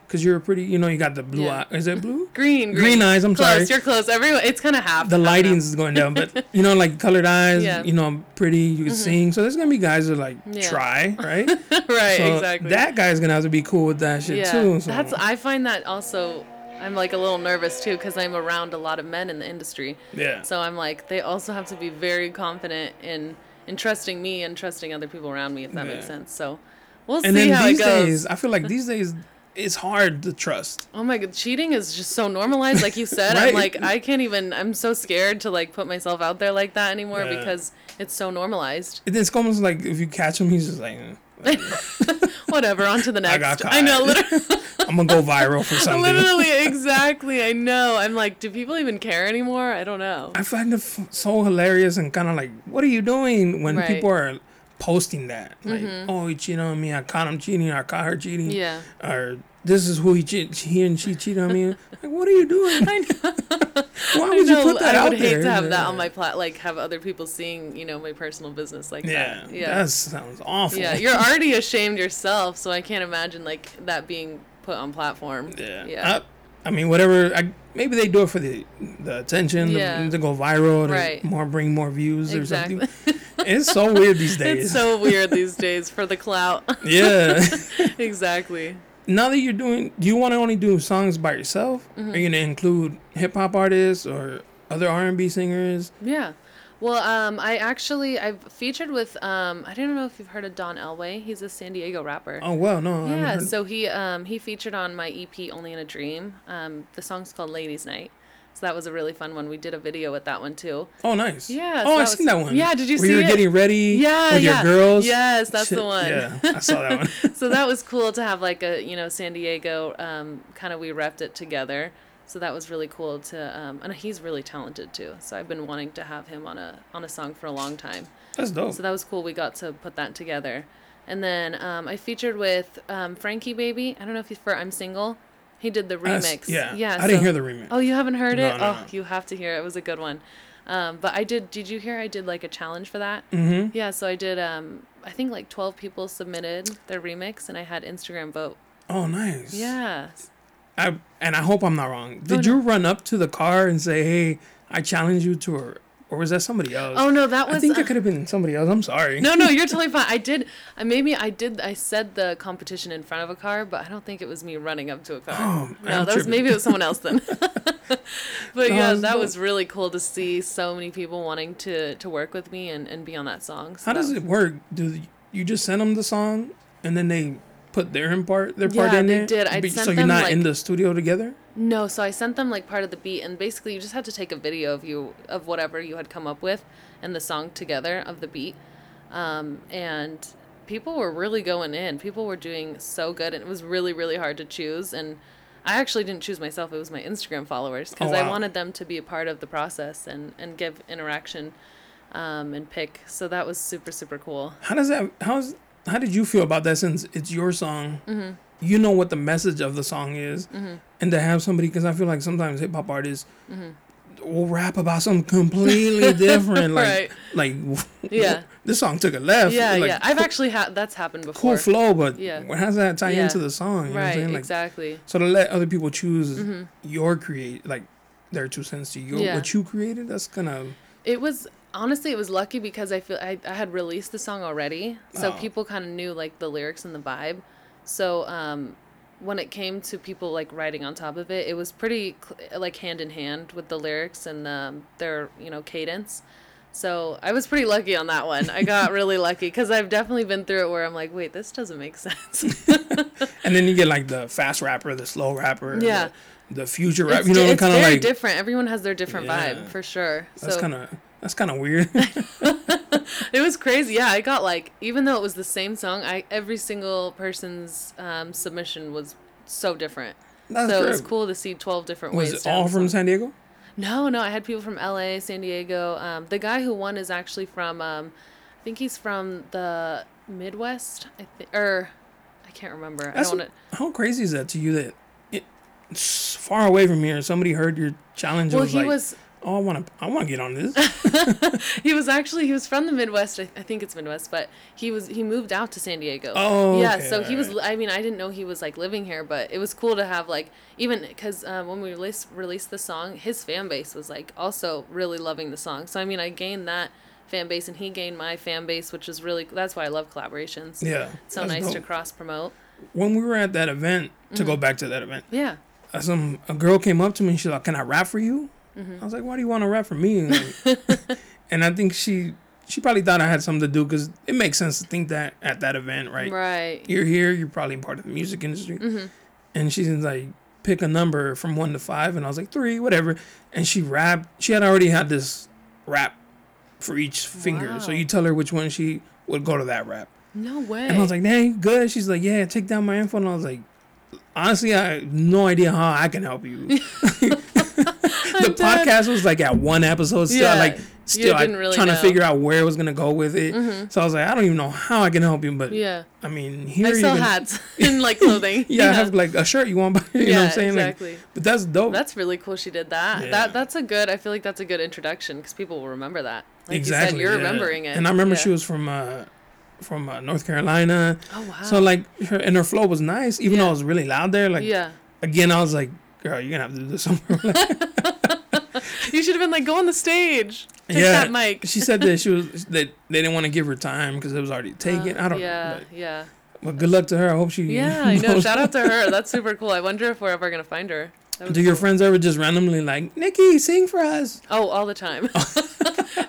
cause you're pretty, you know, you got the blue Yeah. eye. Is it blue? green, Green eyes, I'm close, sorry. You're close. Everyone, it's kind of half. The lighting is going down, but you know, like colored eyes. Yeah. Mm-hmm. You know, I'm pretty. You can sing. So there's gonna be guys that like Yeah. try, right? right, so exactly. That guy's gonna have to be cool with that shit yeah, too. So. that's. I find that also. I'm like a little nervous too because I'm around a lot of men in the industry. yeah. So I'm like, they also have to be very confident in in trusting me and trusting other people around me, if that makes sense. So we'll and see then how these it goes. days, I feel like these days it's hard to trust. Oh my god, cheating is just so normalized. Like you said, Right. I'm like, I can't even. I'm so scared to like put myself out there like that anymore Yeah. because it's so normalized. It's almost like if you catch him, he's just like, eh, Whatever, on to the next. got I know, literally. I'm gonna go viral for something. Literally, exactly. I know. I'm like, do people even care anymore? I don't know. I find it f- so hilarious and kind of like, what are you doing when Right. Mm-hmm. people are posting that? Like, oh, he cheated on me. I caught him cheating. I caught her cheating. Yeah. Or this is who he cheat. He and she cheated on me. Like, what are you doing? I know. Why I would you put that I out would hate to have that on my plat, like have other people seeing, you know, my personal business like Yeah, that. Yeah. that sounds awful. yeah. You're already ashamed yourself, so I can't imagine like that being put on platform. Yeah. Yeah. I, I mean, whatever. I, maybe they do it for the the attention, Yeah. to go viral, to Right. more bring more views or something. It's so weird these days. it's so weird these days for the clout. yeah. exactly. Now that you're doing, do you want to only do songs by yourself? Mm-hmm. Are you gonna include hip hop artists or other R and B singers? Yeah. Well, um, I actually I've featured with um, I don't know if you've heard of Don Elway. He's a San Diego rapper. Oh well, no. Yeah, so he um he featured on my EP Only in a Dream. Um the song's called Ladies Night. So that was a really fun one. We did a video with that one too. oh nice. Yeah, Oh, I that seen that one. Yeah, did you Where see you were it? getting ready Yeah, with yeah. your girls. Yes, that's the one. Yeah, I saw that one. so that was cool to have like a you know San Diego um kind of we repped it together. So that was really cool to um and he's really talented too. So I've been wanting to have him on a on a song for a long time. That's dope. So that was cool. We got to put that together. And then um, I featured with um, Frankie Baby. I don't know if he's for I'm Single. He did the remix. yeah. Yeah. I didn't hear the remix. Oh, you haven't heard No, it? no, oh, no. you have to hear it. It was a good one. Um, but I did. Did you hear? I did like a challenge for that. Mm-hmm. Yeah. So I did. Um, I think like 12 people submitted their remix, and I had Instagram vote. Oh, nice. Yeah. I and I hope I'm not wrong. Did no. you run up to the car and say, "Hey, I challenge you to," or, was that somebody else? Oh no, that was. I think uh, that could have been somebody else. I'm sorry. no, no, you're totally fine. I did. Uh, maybe I did. I said the competition in front of a car, but I don't think it was me running up to a car. Oh, no, I'm that was maybe it was someone else then. but No, yeah, it's that was really cool to see so many people wanting to to work with me and, and be on that song. So How does it work? Do you just send them the song and then they put their part their part Yeah, in they there? did. Sent so you're not like- in the studio together. No, so I sent them like part of the beat, and basically you just had to take a video of you of whatever you had come up with and the song together of the beat, um, and people were really going in. People were doing so good, and it was really really hard to choose. And I actually didn't choose myself; it was my Instagram followers because Oh, I wanted them to be a part of the process and and give interaction, um, and pick. So that was super super cool. How does that? How's how did you feel about that? Since it's your song, Mm-hmm. You know what the message of the song is, and to have somebody because I feel like sometimes hip hop artists will rap about something completely different, like Right. like Yeah. this song took a left. Yeah, like, yeah. I've actually had that's happened before. cool flow, but Yeah. how does that tie Yeah. into the song? You know what I'm Right? Like, exactly. So to let other people choose Mm-hmm. your create, like their two cents to your Yeah. what you created, that's gonna It was honestly it was lucky because I feel I, I had released the song already, so Oh. people kind of knew like the lyrics and the vibe. So um, when it came to people like writing on top of it, it was pretty cl- like hand in hand with the lyrics and um, their you know cadence. So I was pretty lucky on that one. I got really lucky because I've definitely been through it where I'm like, wait, this doesn't make sense. And then you get like the fast rapper, the slow rapper, Yeah. the, the future rap. it's You know, kind of like different. Everyone has their different Yeah. vibe for sure. that's so kind of that's kind of weird. it was crazy. Yeah, I got like even though it was the same song, I every single person's um, submission was so different. That's so it was cool to see twelve different ways. Was it all from song. San Diego? No, no, I had people from LA, San Diego. Um, the guy who won is actually from, um, I think he's from the Midwest. I think, or I can't remember. That's I don't want how crazy is that to you that it, it's far away from here. Somebody heard your challenge. Well, was he like, was "Oh, I want to, I want to get on this." he was actually he was from the Midwest. I, I think it's Midwest, but he was he moved out to San Diego. Oh, yeah. okay, So he was. alright. I mean, I didn't know he was like living here, but it was cool to have like even because um, when we released released the song, his fan base was like also really loving the song. So I mean, I gained that fan base, and he gained my fan base, which is really that's why I love collaborations. Yeah, It's so nice to cross promote. When we were at that event, to Mm-hmm. go back to that event, Yeah. uh, some a girl came up to me and she's like, "Can I rap for you?" Mm-hmm. I was like, "Why do you want to rap for me?" And, and I think she she probably thought I had something to do because it makes sense to think that at that event, right? Right. You're here, you're probably part of the music industry, Mm-hmm. and she's like, "Pick a number from one to five. and I was like, three, whatever. And she rapped. She had already had this rap for each finger, so you tell her which one she would go to that rap. No way. And I was like, dang, good. She's like, yeah, take down my info. And I was like, honestly, I have no idea how I can help you. the podcast was like at one episode still. Yeah, like, still I, didn't really trying know. to figure out where it was going to go with it. So I was like, I don't even know how I can help you. But yeah. I mean, here I sell can- hats and like clothing. Yeah, I have like a shirt you want, buy. You know what Yeah, I'm saying? Like, exactly. but that's dope. That's really cool. She did that. Yeah. That that's a good. I feel like that's a good introduction because people will remember that. Like exactly. You said, you're yeah. remembering it. And I remember Yeah. she was from uh, from uh, North Carolina. Oh wow. So like her and her flow was nice, even though it was really loud there. Like yeah. again, I was like, girl, you're gonna have to do this somewhere. You should have been like, go on the stage. Take Yeah, that mic. she said that she was that they didn't want to give her time because it was already taken. Uh, I don't yeah, know. yeah, But, but good luck to her. I hope she. yeah. I know. Shout out to her. That's super cool. I wonder if we're ever gonna find her. Do your friends ever just randomly like Nikki sing for us? Oh, all the time.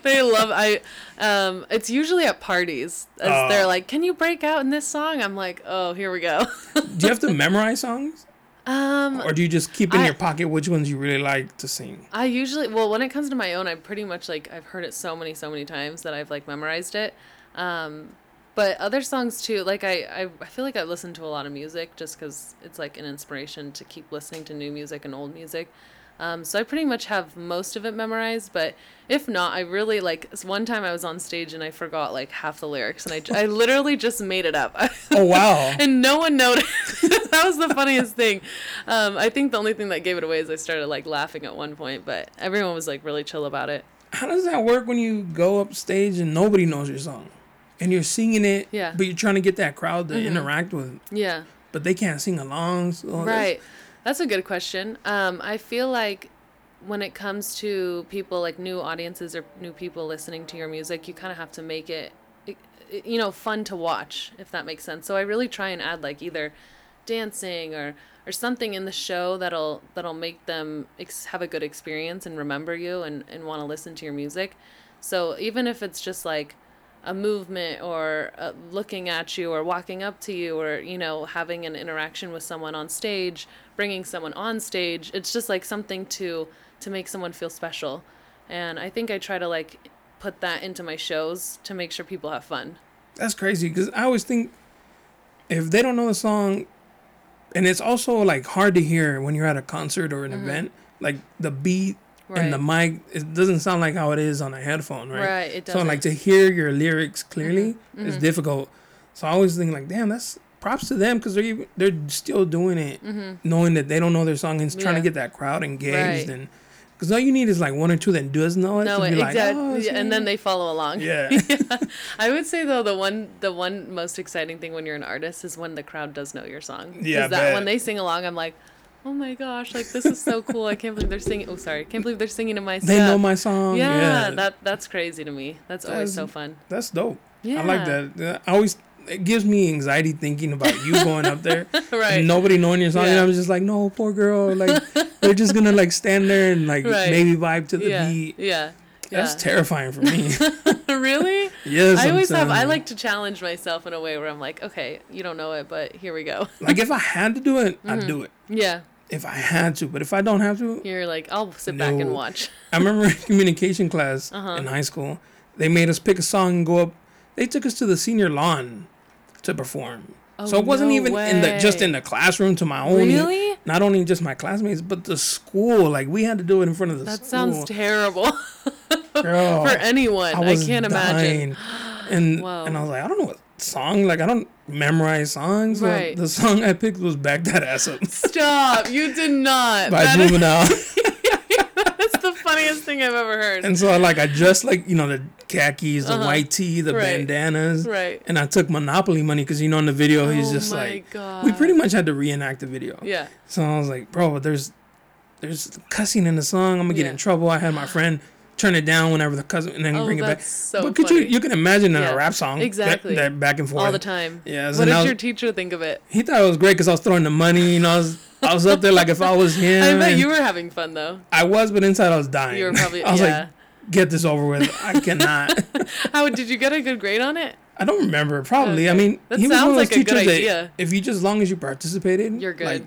they love. I. Um. It's usually at parties. As Oh. they're like, "Can you break out in this song?" I'm like, "Oh, here we go." Do you have to memorize songs, um. or do you just keep in I- your pocket which ones you really like to sing? I usually well when it comes to my own I pretty much like I've heard it so many so many times that I've like memorized it. Um but other songs too like I I, I feel like I listen to a lot of music just cuz it's like an inspiration to keep listening to new music and old music. Um, so I pretty much have most of it memorized, but if not, I really like one time I was on stage and I forgot like half the lyrics and I, I literally just made it up. Oh wow! and no one noticed. that was the funniest thing. Um, I think the only thing that gave it away is I started like laughing at one point, but everyone was like really chill about it. How does that work when you go up stage and nobody knows your song, and you're singing it? Yeah. Mm-hmm. But you're trying to get that crowd to interact with, Yeah, but they can't sing along. So right. That's a good question. Um, I feel like when it comes to people like new audiences or new people listening to your music, you kind of have to make it, you know, fun to watch, if that makes sense. So I really try and add like either dancing or or something in the show that'll that'll make them ex- have a good experience and remember you and and want to listen to your music. So even if it's just like a movement or uh, looking at you or walking up to you or you know having an interaction with someone on stage bringing someone on stage it's just like something to to make someone feel special. And i think i try to like put that into my shows to make sure people have fun. That's crazy because I always think if they don't know the song, and it's also like hard to hear when you're at a concert or an event, like the beat and the mic, it doesn't sound like how it is on a headphone, right? Right, it So like to hear your lyrics clearly Mm-hmm, is difficult. So I always think like, damn, that's props to them because they're they're still doing it, knowing that they don't know their song and trying to Mm-hmm. Get that crowd engaged Right. and. Because all you need is like one or two that does know it. be like, exactly "Oh, yeah, and then they follow along Yeah. I would say though the one the one most exciting thing when you're an artist is when the crowd does know your song. Yeah, I that bet. when they sing along, I'm like, oh my gosh, like this is so cool. I can't believe they're singing. Oh, sorry, can't believe they're singing in my. Song. They stuff. know my song. Yeah, Yeah, that that's crazy to me. That's always so fun. That's dope. Yeah, I like that. I always it gives me anxiety thinking about you going up there Right. and nobody knowing your song. And I was just like, no, poor girl. Like they're just gonna like stand there and like Right. maybe vibe to the yeah, beat. yeah. That's terrifying for me. really? yes, I always have. I like to challenge myself in a way where I'm like, okay, you don't know it, but here we go. like if I had to do it, I'd do it. yeah, If I had to, but if I don't have to, you're like, I'll sit back and watch. I remember in communication class Uh-huh. in high school, they made us pick a song and go up. They took us to the senior lawn to perform. So Oh, it wasn't no even in the just in the classroom to my own. Really? Not only just my classmates, but the school. Like we had to do it in front of the That school. sounds terrible Girl, for anyone. I, was can't imagine. And Wow. and I was like, I don't know what song. Like I don't memorize songs. Right. the song I picked was "Back That Ass Up" Stop! You did not. by That is- Juvenile. that's the funniest thing I've ever heard. and so I like I just like you know the khakis, the Uh-huh. white tee, the Right. bandanas. right. And I took Monopoly money because you know in the video he's oh just my like god. we pretty much had to reenact the video. Yeah. So I was like, bro, there's there's cussing in the song. I'm gonna get Yeah. in trouble. I had my friend turn it down whenever the cussing and then Oh, bring it back. so but could you funny. you can imagine in Yeah. a rap song Exactly. that, back and forth all the time. Yeah, so What did your teacher think of it? He thought it was great because I was throwing the money. You know, I was I was up there like if I was him. I bet you were having fun though. I was, but inside I was dying. You were probably I was yeah. like, get this over with. I cannot. How did you get a good grade on it? I don't remember. Probably. I mean, That he was one sounds of those like a good teachers that idea. if you just as long as you participated, You're good. Like,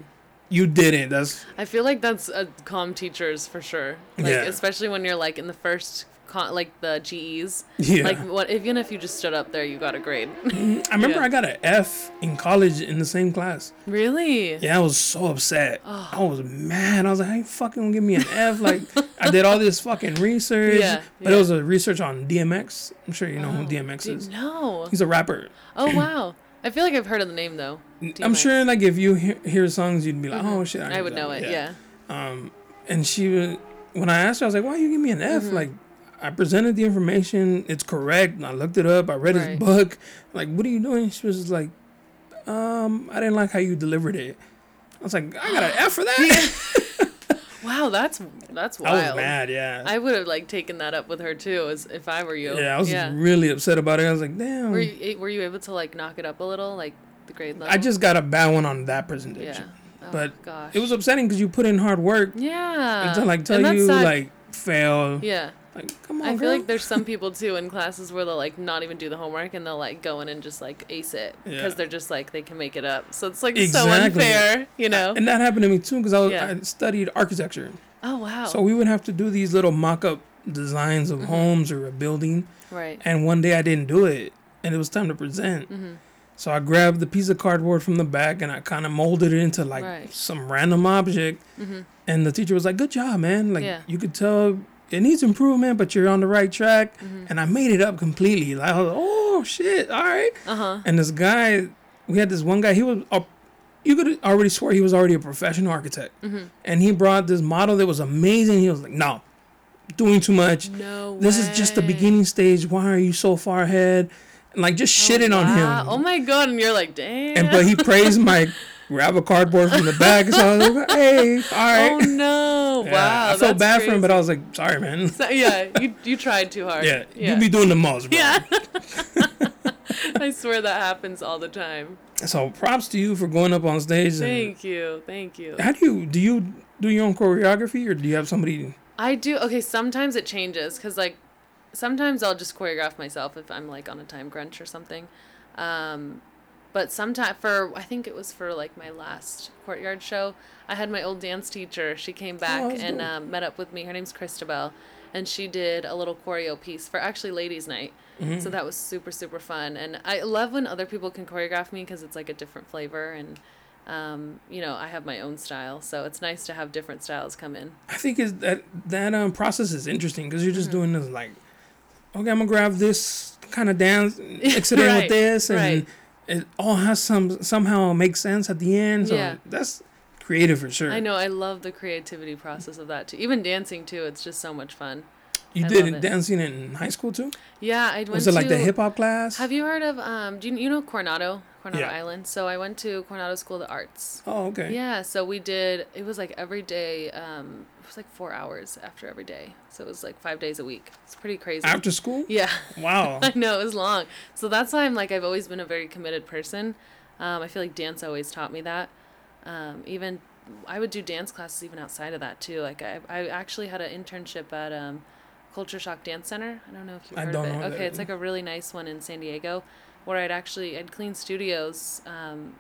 you didn't. That's I feel like that's a calm teachers for sure. Like Yeah. especially when you're like in the first con- like the GEs. yeah. Like what even if you just stood up there, you got a grade. I remember yeah. I got an F in college in the same class. really? Yeah, I was so upset. Oh. I was mad. I was like, "How you fucking gonna give me an F?" Like, I did all this fucking research, Yeah, but yeah. it was a research on DMX. I'm sure you know who DMX is. no. He's a rapper. Oh wow. I feel like I've heard of the name though. I'm DMX. sure, like, if you hear, hear songs, you'd be like, "Oh shit!" I would know it. Yeah. Um, and she was when I asked her, I was like, "Why you give me an F?" Mm-hmm. Like, I presented the information. It's correct. and I looked it up. I read his Right. book. Like, what are you doing? She was like, "Um, I didn't like how you delivered it." I was like, "I got an F for that." Wow, that's that's wild. I was mad. Yeah. I would have like taken that up with her too, as if I were you. yeah, I was Yeah. really upset about it. I was like, "Damn." Were you were you able to like knock it up a little, like the grade level? I just got a bad one on that presentation. yeah. Oh, but gosh. It was upsetting because you put in hard work. yeah. and to like tell you sad. like fail. yeah. Like, come on, I feel like there's some people too in classes where they'll like not even do the homework and they'll like go in and just like ace it because Yeah. they're just like they can make it up. So it's like Exactly. so unfair, you know. and that happened to me too because I was Yeah. I studied architecture. oh wow. So we would have to do these little mock-up designs of Mm-hmm. homes or a building, right. and one day I didn't do it, and it was time to present. Mm-hmm. So I grabbed the piece of cardboard from the back and I kind of molded it into like Right. Mm-hmm. some random object, and the teacher was like, "Good job, man! Like Yeah. you could tell it needs improvement, but you're on the right track." Mm-hmm. And I made it up completely. Like, I was, "Oh shit! All right." Uh huh. And this guy, we had this one guy. He was, a, you could already swear he was already a professional architect. Mm-hmm. And he brought this model that was amazing. He was like, "No, doing too much. No. This is just the beginning stage. Why are you so far ahead?" And like just Oh, shitting on him. Oh my god! And you're like, damn. and but he praised my grab a cardboard from the back. So I was like, "Hey, all right." Oh no! Yeah, Wow. I felt bad for him, but. I was like, "Sorry, man." So- yeah, you you tried too hard. Yeah, Yeah. you be doing the most, bro. Yeah. I swear that happens all the time. So props to you for going up on stage. And Thank you. Thank you. how do you do you do your own choreography or do you have somebody? I do. Okay, sometimes it changes because like sometimes I'll just choreograph myself if I'm like on a time crunch or something. Um, but sometimes for I think it was for like my last courtyard show, I had my old dance teacher. She came back that's and um, met up with me. Her name's Christabel, and she did a little choreo piece for actually ladies' night. So that was super super fun, and I love when other people can choreograph me because it's like a different flavor and. Um, you know, I have my own style, so it's nice to have different styles come in. I think is that that um process is interesting because you're just Mm-hmm. doing this like, okay, I'm gonna grab this kind of dance, mix it in with this, and right. It all has some somehow makes sense at the end. So Yeah. that's creative for sure. I know. I love the creativity process of that too. Even dancing too. It's just so much fun. You I did dancing in high school too. Yeah, I went Was it like the hip hop class? Have you heard of um? Do you, you know Coronado, Coronado Yeah. Island? So I went to Coronado School of the Arts. oh, okay. Yeah, so we did. It was like every day. Um, was like four hours after every day. So it was like five days a week. It's pretty crazy. After school? Yeah. Wow. I know it was long. So that's why I'm like I've always been a very committed person. Um, I feel like dance always taught me that. Um, even I would do dance classes even outside of that too. Like I, I actually had an internship at um, Culture Shock Dance Center. I don't know if you've I heard of it. Okay, it's like a really nice one in San Diego, where I'd actually I'd clean studios um,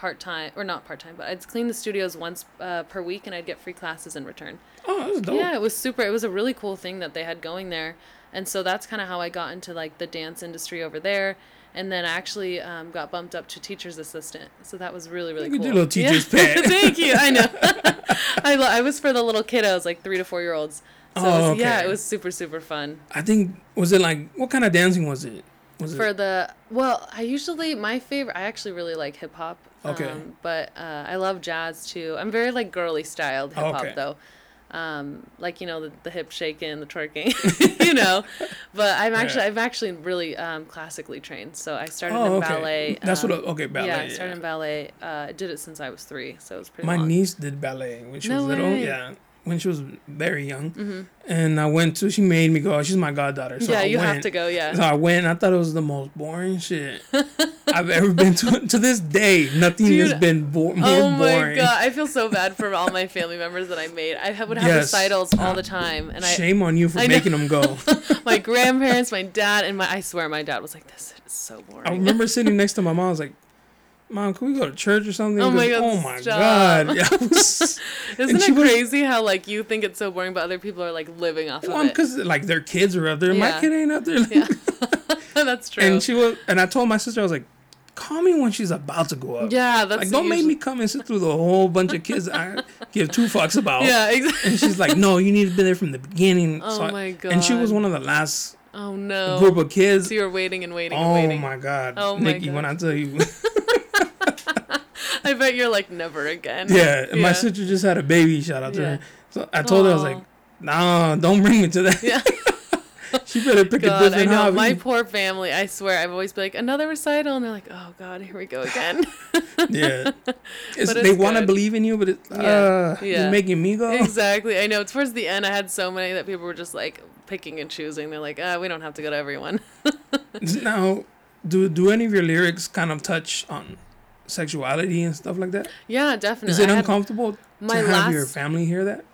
part time or not part time, but I'd clean the studios once uh, per week, and I'd get free classes in return. Oh. Yeah, it was super. It was a really cool thing that they had going there, and so that's kind of how I got into like the dance industry over there. And then I actually um, got bumped up to teacher's assistant, so that was really really at cool. your little teacher's pet. Thank you. I know. I lo- I was for the little kiddos, like three to four year olds. So it Oh, was, yeah, it was super super fun. I think was it like what kind of dancing was it? Was For it the well, I usually my favorite. I actually really like hip hop. Okay. Um, but uh, I love jazz too. I'm very like girly styled hip hop Okay. though. Um, like you know the, the hip shaking, the twerking, you know. But I'm actually I'm actually really um, classically trained. So I started Oh, in okay. ballet. That's what um, a- okay, ballet, Yeah, I started yeah. in ballet. Uh, I did it since I was three, so it was pretty. my long. niece did ballet when she No was little. Yeah, when she was very young. Mm-hmm. And I went to. She made me go. She's my goddaughter. So yeah, I you have to go. Yeah. So I went. And I thought it was the most boring shit I've ever been to. To this day, nothing has been bo- more Oh my boring. god, I feel so bad for all my family members that I made. I would have Yes. recitals all the time, and I Shame on you for I know. making them go. my grandparents, my dad, and my I swear my dad was like, "This is so boring." I remember sitting next to my mom. I was like, "Mom, can we go to church or something?" Oh my God, Oh my stop. god! Yeah, was- Isn't and it was- crazy how like you think it's so boring, but other people are like living off well, of it? because like their kids are up there. My kid ain't up there. Yeah. That's true. And she was, and I told my sister, I was like, "Call me when she's about to go up." yeah, that's Like, don't make me come and sit through the whole bunch of kids I give two fucks about. Yeah, exactly. And she's like, "No, you need to be there from the beginning." Oh I- my And she was one of the last Oh no. group of kids. so you were waiting and waiting and Oh waiting. my god, Oh my Nikki! When I tell you, I bet you're like never again. yeah, and my sister just had a baby. Shout out to Yeah. her. So I told her I was like, "Nah, don't bring me to that. Yeah. she better pick a God, I know. hobby." My poor family, I swear, I've always been like, another recital. And they're like, oh, God, here we go again. yeah, they want to believe in you, but it's Yeah, uh, yeah. it's making me go. exactly. I know. Towards the end, I had so many that people were just like picking and choosing. They're like, ah, we don't have to go to everyone. Now, do do any of your lyrics kind of touch on sexuality and stuff like that? yeah, definitely. Is it I uncomfortable my to have your family hear that?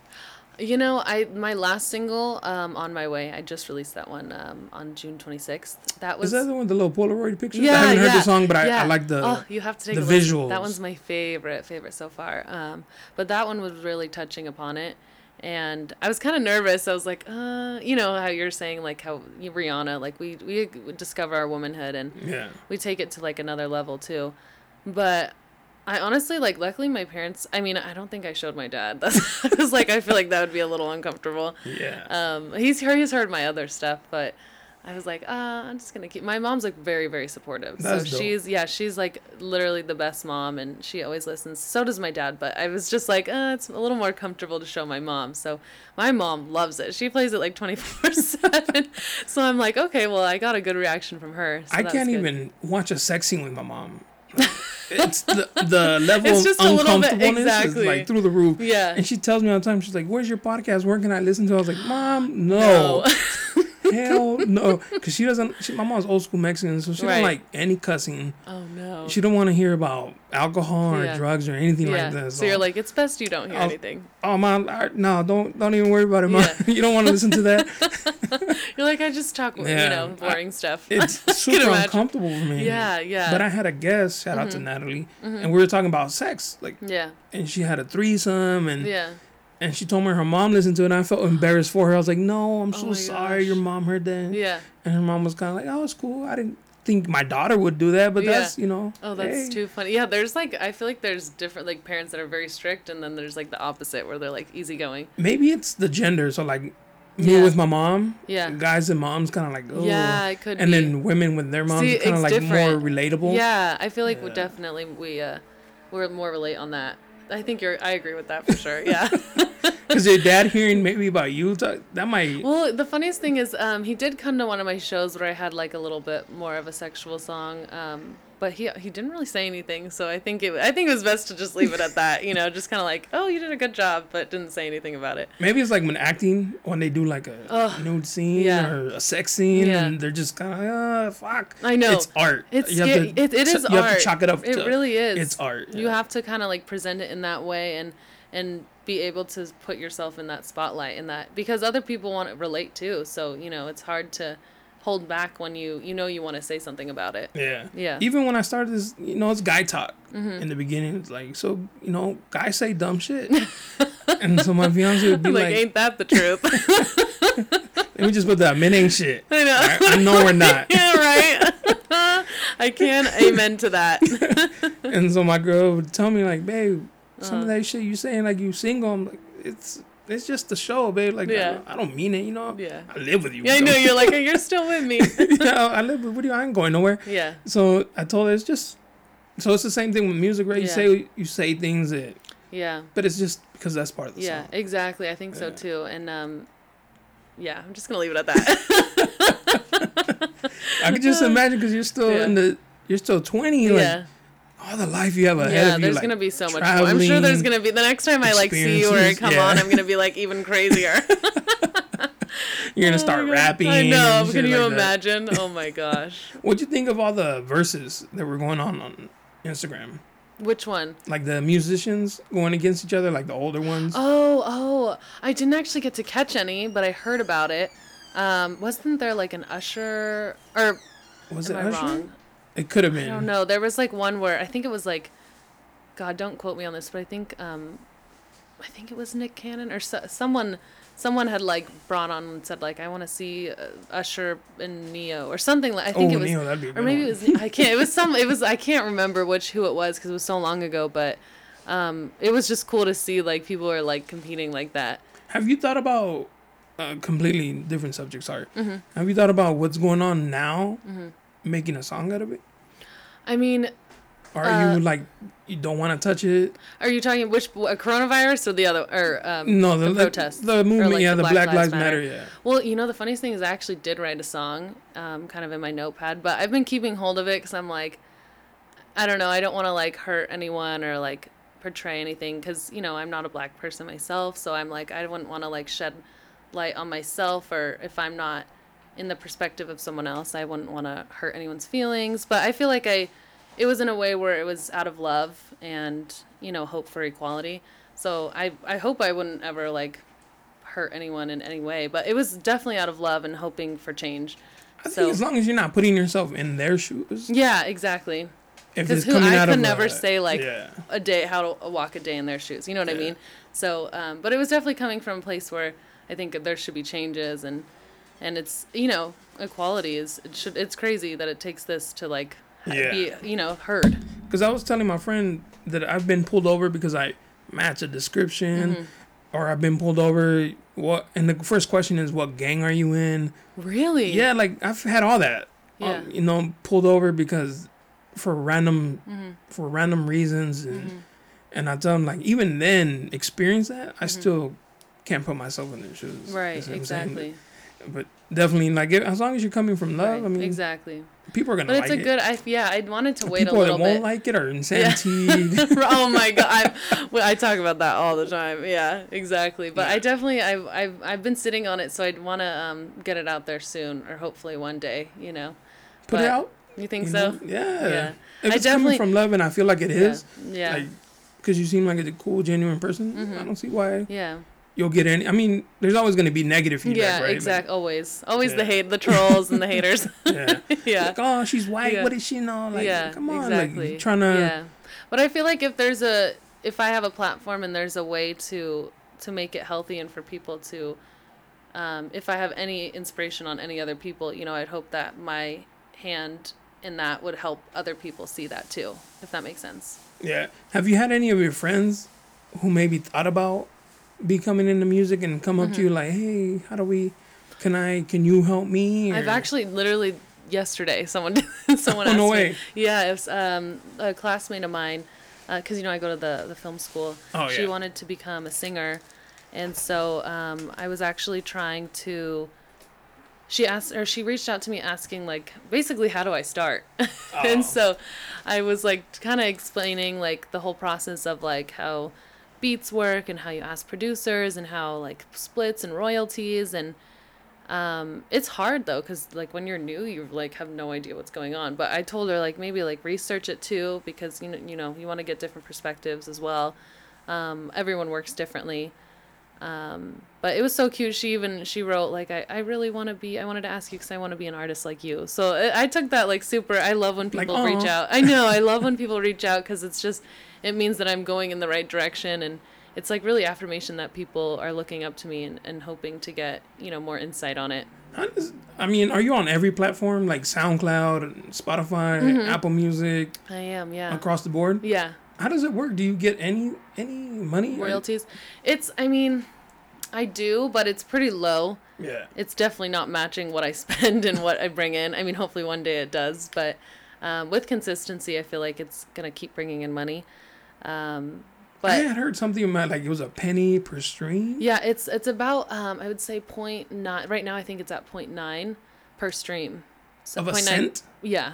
You know, I my last single, um, on my way. I just released that one um, on June 26th. That was Is that the one with the little Polaroid pictures? Yeah, I haven't heard the song, but I, yeah. I like the. Oh, you have to take the visuals. That one's my favorite, favorite so far. Um, but that one was really touching upon it, and I was kind of nervous. I was like, uh, you know how you're saying like how Rihanna, like we we discover our womanhood and yeah. we take it to like another level too. But I honestly like luckily my parents I mean, I don't think I showed my dad. That's I was like I feel like that would be a little uncomfortable. Yeah. Um he's heard he's heard my other stuff, but I was like, uh, I'm just gonna keep. My mom's like very, very supportive. That's so dope. she's yeah, she's like literally the best mom, and she always listens. So does my dad. But I was just like, uh, it's a little more comfortable to show my mom. So my mom loves it. She plays it like 24 seven. So I'm like, okay, well, I got a good reaction from her. So I can't good. even watch a sex scene with my mom. it's the the level It's of just a little bit- uncomfortableness exactly. is like through the roof. Yeah. And she tells me all the time, she's like, "Where's your podcast? Where can I listen to?" it? I was like, "Mom, no, hell no," because she doesn't. She, my mom's old school Mexican, so she Right. don't like any cussing. oh no. She don't want to hear about alcohol or Yeah. drugs or anything yeah. like that. so you're like, it's best you don't hear I'll- anything. "Oh, mom, I, no, don't don't even worry about it, mom. Yeah. you don't want to listen to that." You're like, I just talk, you know, boring stuff. It's super uncomfortable for me. yeah, yeah. But I had a guest, shout out to mm-hmm. Natalie, mm-hmm. and we were talking about sex, like, yeah, and she had a threesome, and yeah. And she told me her mom listened to it, and I felt embarrassed for her. I was like, no, I'm Oh so my sorry, gosh. your mom heard that, Yeah. and her mom was kind of like, oh, it's cool. I didn't think my daughter would do that, but Yeah. that's you know, Oh, that's hey. too funny. Yeah, there's like I feel like there's different like parents that are very strict, and then there's like the opposite where they're like easygoing. Maybe it's the gender. So like me Yeah. with my mom, Yeah. guys and moms kind of like, oh, Yeah, it could be. and be. then women with their moms See, kind of it's like more relatable. Yeah, I feel like we Yeah. definitely we uh we're more relate on that. I think you're. I agree with that for sure. Yeah. Because your dad hearing maybe about you, talk, that might. well, the funniest thing is, um, he did come to one of my shows where I had like a little bit more of a sexual song. Um, but he he didn't really say anything, so I think it I think it was best to just leave it at that. You know, just kind of like, oh, you did a good job, but didn't say anything about it. Maybe it's like when acting, when they do like a Ugh, nude scene yeah. or a sex scene, Yeah. and they're just kind of like, ah, fuck. I know. It's art. It's You have sca- to it, it is You have to chalk it up. It to, really is. It's art. You yeah. have to kind of like present it in that way and and be able to put yourself in that spotlight in that because other people want to relate too. So you know it's hard to hold back when you you know you want to say something about it. Yeah. Yeah. Even when I started this, you know, it's guy talk Mm-hmm. in the beginning. It's like, so, you know, guys say dumb shit. and so my fiance would be like, like, ain't that the truth? let me just put that, men ain't shit. I know. I know we're not. yeah, right. I can amen to that. And so my girl would tell me, like, babe, some Uh. of that shit you saying, like, you single. I'm like, it's. It's just a show, babe. Like, Yeah. I, don't, I don't mean it, you know. Yeah. I live with you. Yeah, I know. You're like, you're still with me. yeah, I live with you. I ain't going nowhere. Yeah. So I told her it's just. So it's the same thing with music, right? You Yeah. say you say things that, Yeah. but it's just because that's part of the Yeah, song. exactly. I think so too. And um yeah, I'm just going to leave it at that. I could just imagine because you're still Yeah. in the, you're still 20. Like, yeah. All the life you have ahead Yeah, of you. there's like, going to be so much more. I'm sure there's going to be the next time I like see you or come yeah. on, I'm going to be like even crazier. You're gonna Oh start God. rapping. I know. Can you like that. imagine? Oh my gosh. What'd you think of all the Verzuz that were going on on Instagram? Which one? Like the musicians going against each other, like the older ones. Oh, oh. I didn't actually get to catch any, but I heard about it. Um, wasn't there like an Usher or was am it I Usher? wrong? It could have been. I don't know. There was like one where I think it was like, God, don't quote me on this, but I think, um, I think it was Nick Cannon or so, someone, someone had like brought on and said like, I want to see uh, Usher and Ne-Yo or something like. I think oh, it was, Neil, that'd be or maybe one. it was. I can't. It was some. It was. I can't remember which who it was because it was so long ago. But, um, it was just cool to see like people are like competing like that. Have you thought about a completely different subject? Sorry. Mm-hmm. Have you thought about what's going on now, making a song out of it? I mean, Or are Uh, you like you don't want to touch it? are you talking which a coronavirus or the other or um, No, the, the the the movement, like yeah, the the, Black Black, Lives Lives Matter, Matter? yeah. Well, you know, the funniest thing is I actually did write a song, um, kind of in my notepad, but I've been keeping hold of it because I'm like, I don't know, I don't want to like hurt anyone or like portray anything because you know I'm not a black person myself, so I'm like I wouldn't want to like shed light on myself or if I'm not in the perspective of someone else, I wouldn't want to hurt anyone's feelings. But I feel like I, it was in a way where it was out of love and you know hope for equality. So I I hope I wouldn't ever like hurt anyone in any way, but it was definitely out of love and hoping for change. I think So- as long as you're not putting yourself in their shoes, Yeah, exactly. if 'Cause it's who- I could never a- say, like, yeah. A day, how to walk a day in their shoes. You know what I mean? So, um, but it was definitely coming from a place where I think there should be changes and and it's you know equality is it should it's crazy that it takes this to like Yeah. be you know heard. Because I was telling my friend that I've been pulled over because I match a description, Mm-hmm. or I've been pulled over. What? And the first question is, "What gang are you in?" Really? Yeah, like I've had all that. Yeah. Um, you know, pulled over because for random Mm-hmm. for random reasons, and and I tell them like even then experience that I still can't put myself in their shoes. Mm-hmm. Right. Exactly. But definitely, like as long as you're coming from love, Right, I mean, exactly. people are gonna But like it's a it. good. I yeah. I wanted to wait people a little bit. People that won't bit. like it are insanity. oh my god I, well, I talk about that all the time yeah exactly but i definitely I've, I've i've been sitting on it so i'd want to um get it out there soon or hopefully one day you know Put But- it out. you think you so know? Yeah. Yeah. If I it's definitely- coming from love, and I feel like it is, yeah yeah like, because you seem like a cool, genuine person, Mm-hmm. I don't see why yeah you'll get any. I mean, there's always going to be negative feedback, yeah right? exact always always the hate the trolls and the haters yeah. yeah Like, oh, she's white. Yeah. What does she know? Like, yeah come on, exactly like, trying to. yeah but i feel like if there's a if i have a platform and there's a way to to make it healthy and for people to um, if i have any inspiration on any other people you know i'd hope that my hand in that would help other people see that too if that makes sense Yeah. Have you had any of your friends who maybe thought about becoming into music and come up to Mm-hmm. you like, hey, how do we? Can I? Can you help me? i've actually literally yesterday someone someone Oh, asked no me way. yeah it was um, a classmate of mine because you know i go to the the film school Oh, she yeah. wanted to become a singer and so um, i was actually trying to she asked or she reached out to me asking like basically how do i start Oh. and so i was like kind of explaining like the whole process of like how beats work and how you ask producers and how like splits and royalties and um it's hard though because like when you're new you like have no idea what's going on but i told her like maybe like research it too because you know you know you want to get different perspectives as well Um, everyone works differently. Um, but it was so cute. She even she wrote like I, I really want to be I wanted to ask you because I want to be an artist like you. So I, I took that like super. I love when Like, people reach out. I know I love when people reach out because it's just it means that I'm going in the right direction and it's like really affirmation that people are looking up to me and, and hoping to get you know more insight on it. I mean, are you on every platform like SoundCloud, Spotify, Mm-hmm. Apple Music, I am yeah across the board? yeah How does it work? Do you get any any money? royalties. It's I mean I do but it's pretty low. Yeah. it's definitely not matching what I spend and what I bring in. I mean, hopefully one day it does, but um, with consistency, I feel like it's gonna keep bringing in money. Um, I but had heard something about like it was a penny per stream. yeah, it's it's about um, I would say point nine. Right now, I think it's at point nine per stream. So Of a 0.9 cent? Yeah,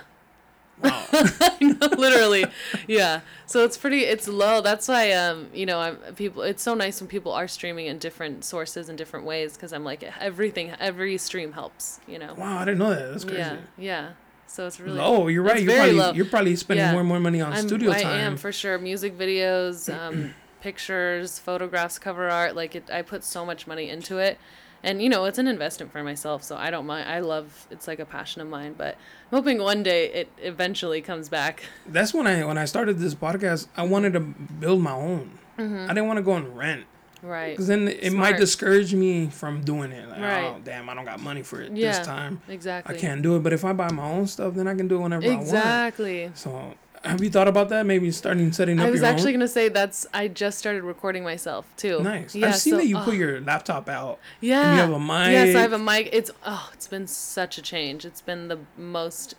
Wow. literally yeah so it's pretty it's low that's why um you know i'm people it's so nice when people are streaming in different sources in different ways because i'm like everything every stream helps you know wow, I didn't know that. That's crazy. yeah yeah so it's really Low, you're right. You're probably low. you're probably spending Yeah. more and more money on I'm, studio I time. am for sure. Music videos, um, pictures, photographs, cover art. Like it, I put so much money into it, and you know it's an investment for myself. So I don't mind. I love. It's like a passion of mine. But I'm hoping one day it eventually comes back. That's when I when I started this podcast. I wanted to build my own. I didn't want to go and rent Right. because then it might discourage me from doing it. Like, Right. oh damn, I don't got money for it Yeah. this time. Exactly. I can't do it. But if I buy my own stuff, then I can do it whenever I want. Exactly. So have you thought about that? Maybe starting setting up I was actually own. gonna say that's. I just started recording myself too. Nice. Yeah, I've seen so- that you oh, put your laptop out. Yeah. you have a mic. Yes, I have a mic. It's oh, it's been such a change. It's been the most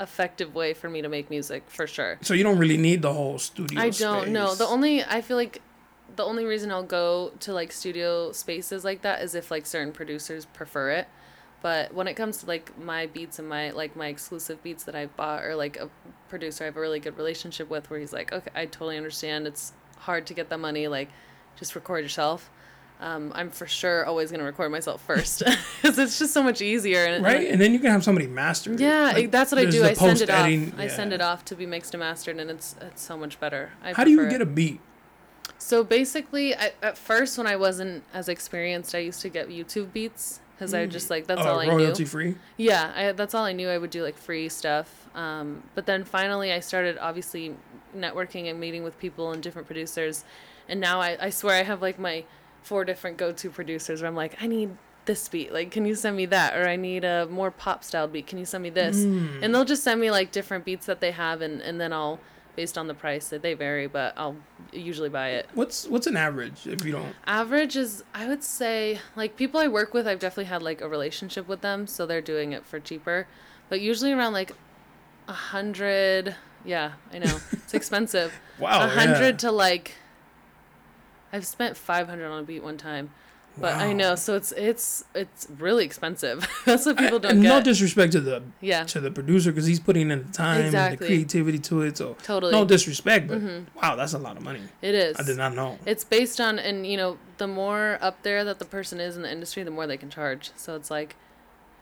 effective way for me to make music for sure. So you don't really need the whole studio. I don't know. The only I feel like the only reason I'll go to like studio spaces like that is if like certain producers prefer it. But when it comes to like my beats and my like my exclusive beats that I've bought or like a producer I have a really good relationship with where he's like, Okay, I totally understand it's hard to get the money, like just record yourself. Um, I'm for sure always gonna record myself first because it's just so much easier. And, right, and then you can have somebody master. it. Yeah, Like, that's what I do. I send it off. post-editing- I send it off to be mixed and mastered, and it's it's so much better. I How do you get it. a beat? So basically, I, at first when I wasn't as experienced, I used to get YouTube beats because I just like that's Uh, all I royalty knew. free. Yeah, I, that's all I knew. I would do like free stuff. Um, but then finally, I started obviously networking and meeting with people and different producers, and now I, I swear I have like my four different go-to producers where I'm like, I need this beat, like can you send me that, or I need a more pop style beat, can you send me this? And they'll just send me like different beats that they have, and and then I'll based on the price that they vary, but I'll usually buy it. What's what's an average if you don't? Average is, I would say, like people I work with, I've definitely had like a relationship with them, so they're doing it for cheaper. But usually around like a hundred, yeah, I know it's expensive. Wow, a hundred yeah. to like, I've spent five hundred on a beat one time, but I know, so it's it's it's really expensive. That's what people don't and get. no disrespect to the yeah, to the producer because he's putting in the time and the creativity to it. So Totally. Mm-hmm. no disrespect, but wow, that's a lot of money. it is. I did not know. It's based on, and you know, the more up there that the person is in the industry, the more they can charge. So it's like,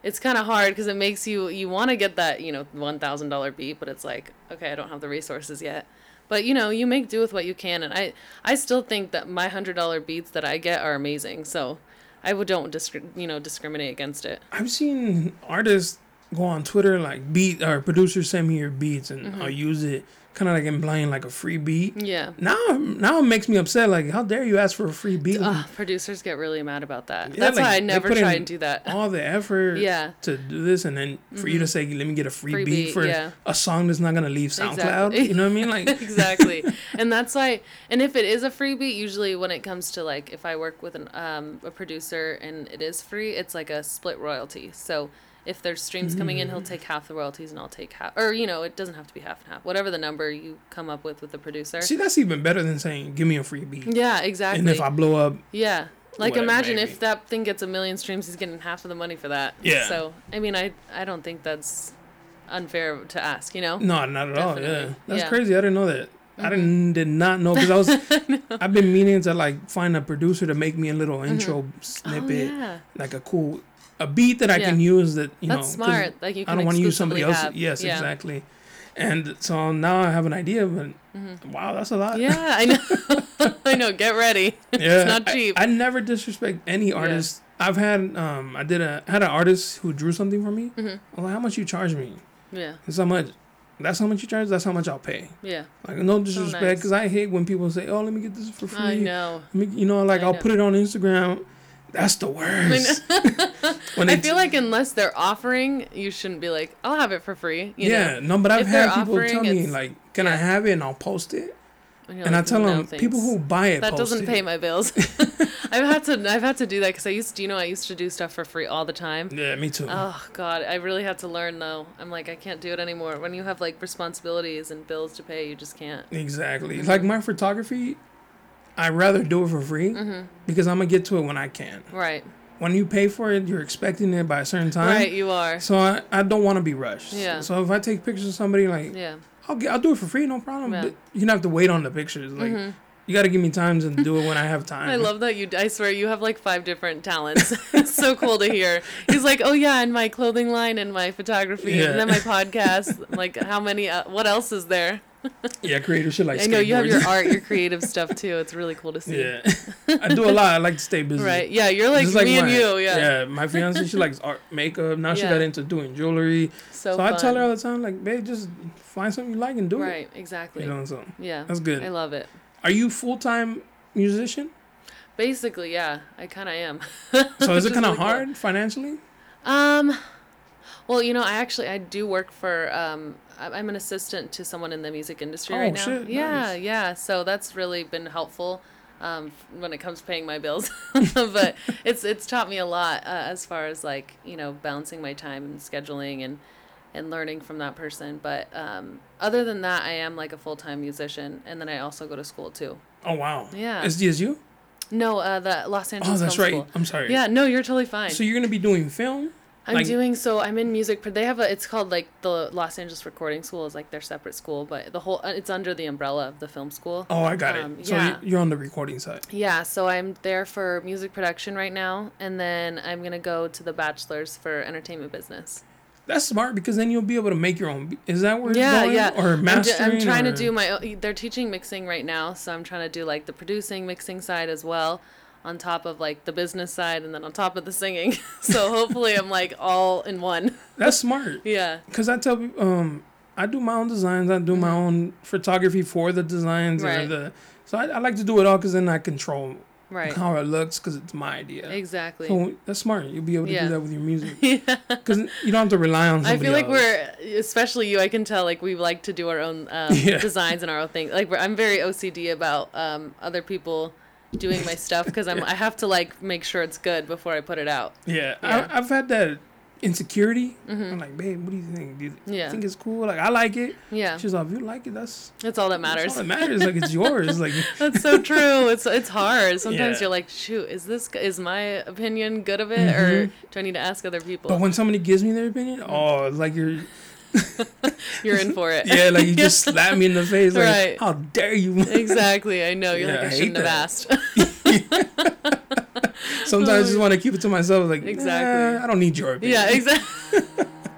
it's kind of hard because it makes you you want to get that you know one thousand dollar beat, but it's like, okay, I don't have the resources yet. But you know, you make do with what you can, and I I still think that my hundred dollar beats that I get are amazing. So I would don't discri- you know discriminate against it. I've seen artists go on Twitter like beat or producers send me your beats and Mm-hmm. I'll use it kind of like implying like a free beat. Yeah. Now now it makes me upset. Like how dare you ask for a free beat? Ugh, producers get really mad about that. Yeah, That's like, why I never try and do that. all the effort Yeah. to do this and then for you to say let me get a free, Free beat, beat, for yeah. a song that's not gonna leave SoundCloud. Exactly. You know what I mean? Like exactly and that's why and if it is a free beat usually when it comes to like if i work with an um, a producer and it is free it's like a split royalty so if there's streams coming in he'll take half the royalties and i'll take half or you know it doesn't have to be half and half whatever the number you come up with with the producer see that's even better than saying give me a free beat. yeah exactly And if I blow up, yeah like Whatever, imagine maybe. if that thing gets a million streams he's getting half of the money for that Yeah. so i mean i i don't think that's unfair to ask you know no, not at all. Yeah, that's Yeah. Mm-hmm. crazy. I didn't know that. I didn't did not know because I was I've been meaning to like find a producer to make me a little intro oh snippet, yeah like a cool a beat that I Yeah. can use that you know. That's 'cause smart. Like you I don't want to use somebody else. have- Yes, yeah. exactly. And so now I have an idea, but wow, that's a lot. Mm-hmm. Yeah, I know. I know. Get ready. Yeah, it's not cheap. I, never disrespect any artist. I've had um I did a had an artist who drew something for me. Mm-hmm. I was like, how much you charge me? yeah, That's how much. That's how much you charge. That's how much I'll pay. yeah. Like no disrespect, nice. because I hate when people say, "Oh, let me get this for free." I know. You know, like I I'll know. put it on Instagram. That's the worst. when I feel like unless they're offering, you shouldn't be like, "I'll have it for free." You yeah, know? no, but I've If had people offering, tell me like, "Can I have it?" and I'll post it. And, And I tell "No, them people who buy it that doesn't it. pay my bills. I've had to I've had to do that because I used to you know I used to do stuff for free all the time. Yeah, me too. Oh God, I really had to learn though. I'm like I can't do it anymore. When you have like responsibilities and bills to pay, you just can't. Exactly. Like my photography, I rather do it for free Mm-hmm. because I'm gonna get to it when I can. Right, When you pay for it, you're expecting it by a certain time. right. You are. So I, I don't want to be rushed. Yeah. So if I take pictures of somebody, like Yeah. I'll get, I'll do it for free, no problem. Yeah. Mm-hmm. But you don't have to wait on the pictures. Like you got to give me times and do it when I have time. I love that you. I swear you have like five different talents. it's so cool to hear. He's like, oh yeah, and my clothing line and my photography Yeah. and then my podcast. like, how many? Uh, what else is there? Yeah, creative shit like I know you have your art, your creative stuff too. It's really cool to see. yeah, I do a lot. I like to stay busy. Right. Yeah. You're like me and my- you. Yeah. Yeah, my fiance she likes art, makeup. Now she got into doing jewelry. So, So, I tell her all the time, like, babe, just find something you like and do it. Right. Exactly. You know, so Yeah. that's good. I love it. Are you full time musician? Basically, yeah, I kind of am. So is it kind of really cool. hard financially? Um, well, you know, I actually I do work for um I'm an assistant to someone in the music industry Oh, right now. shit, yeah, nice. yeah. So that's really been helpful um when it comes to paying my bills. but it's it's taught me a lot uh, as far as like, you know, balancing my time and scheduling and and learning from that person. But um other than that, I am like a full-time musician and then I also go to school too. Oh wow. Yeah. SDSU? No, uh the Los Angeles Oh, that's right. School. I'm sorry. Yeah, no, you're totally fine. So you're gonna be doing film? I'm Like- doing so. I'm in music. They have a. It's called like the Los Angeles Recording School is like their separate school, but the whole uh, it's under the umbrella of the film school. Oh, I got Um, it. So yeah. you- you're on the recording side. Yeah, so I'm there for music production right now, and then I'm gonna go to the bachelor's for entertainment business. That's smart because then you'll be able to make your own. Is that where Yeah, going? yeah. Or I'm, ju- mastering? I'm trying or- to do my. They're teaching mixing right now, so I'm trying to do like the producing, mixing side as well, on top of like the business side, and then on top of the singing. so hopefully, I'm like all in one. That's smart. Yeah. Because I tell people, um, I do my own designs. I do my own photography for the designs. Or Mm-hmm. The, so I, I like to do it all because then I control Right. how it looks because it's my idea. Exactly. So that's smart. You'll be able to Yeah. do that with your music. yeah. Because you don't have to rely on I feel like else. we're, especially you. I can tell like we like to do our own um, Yeah. designs and our own thing. Like we're, I'm very OCD about um, other people doing my stuff because I'm I have to like make sure it's good before I put it out. Yeah, Yeah. I, I've had that insecurity. I'm like, babe, what do you think? Do you Mm-hmm. Yeah. think it's cool? Like, I like it. Yeah, She's like, if you like it, that's, that's all that that's matters. all that matters. like, it's yours. Like, That's so true. It's it's hard. Sometimes Yeah. you're like, shoot, is this is my opinion good of it, or Mm-hmm. do I need to ask other people? but when somebody gives me their opinion, Mm. oh, it's like you're, you're in for it. yeah, like you just slap me in the face. Like, Right. how dare you? exactly. I know. You're Yeah, like, I I shouldn't have asked. Sometimes I just want to keep it to myself. Like, Exactly. exactly. I don't need your opinion. yeah, exactly.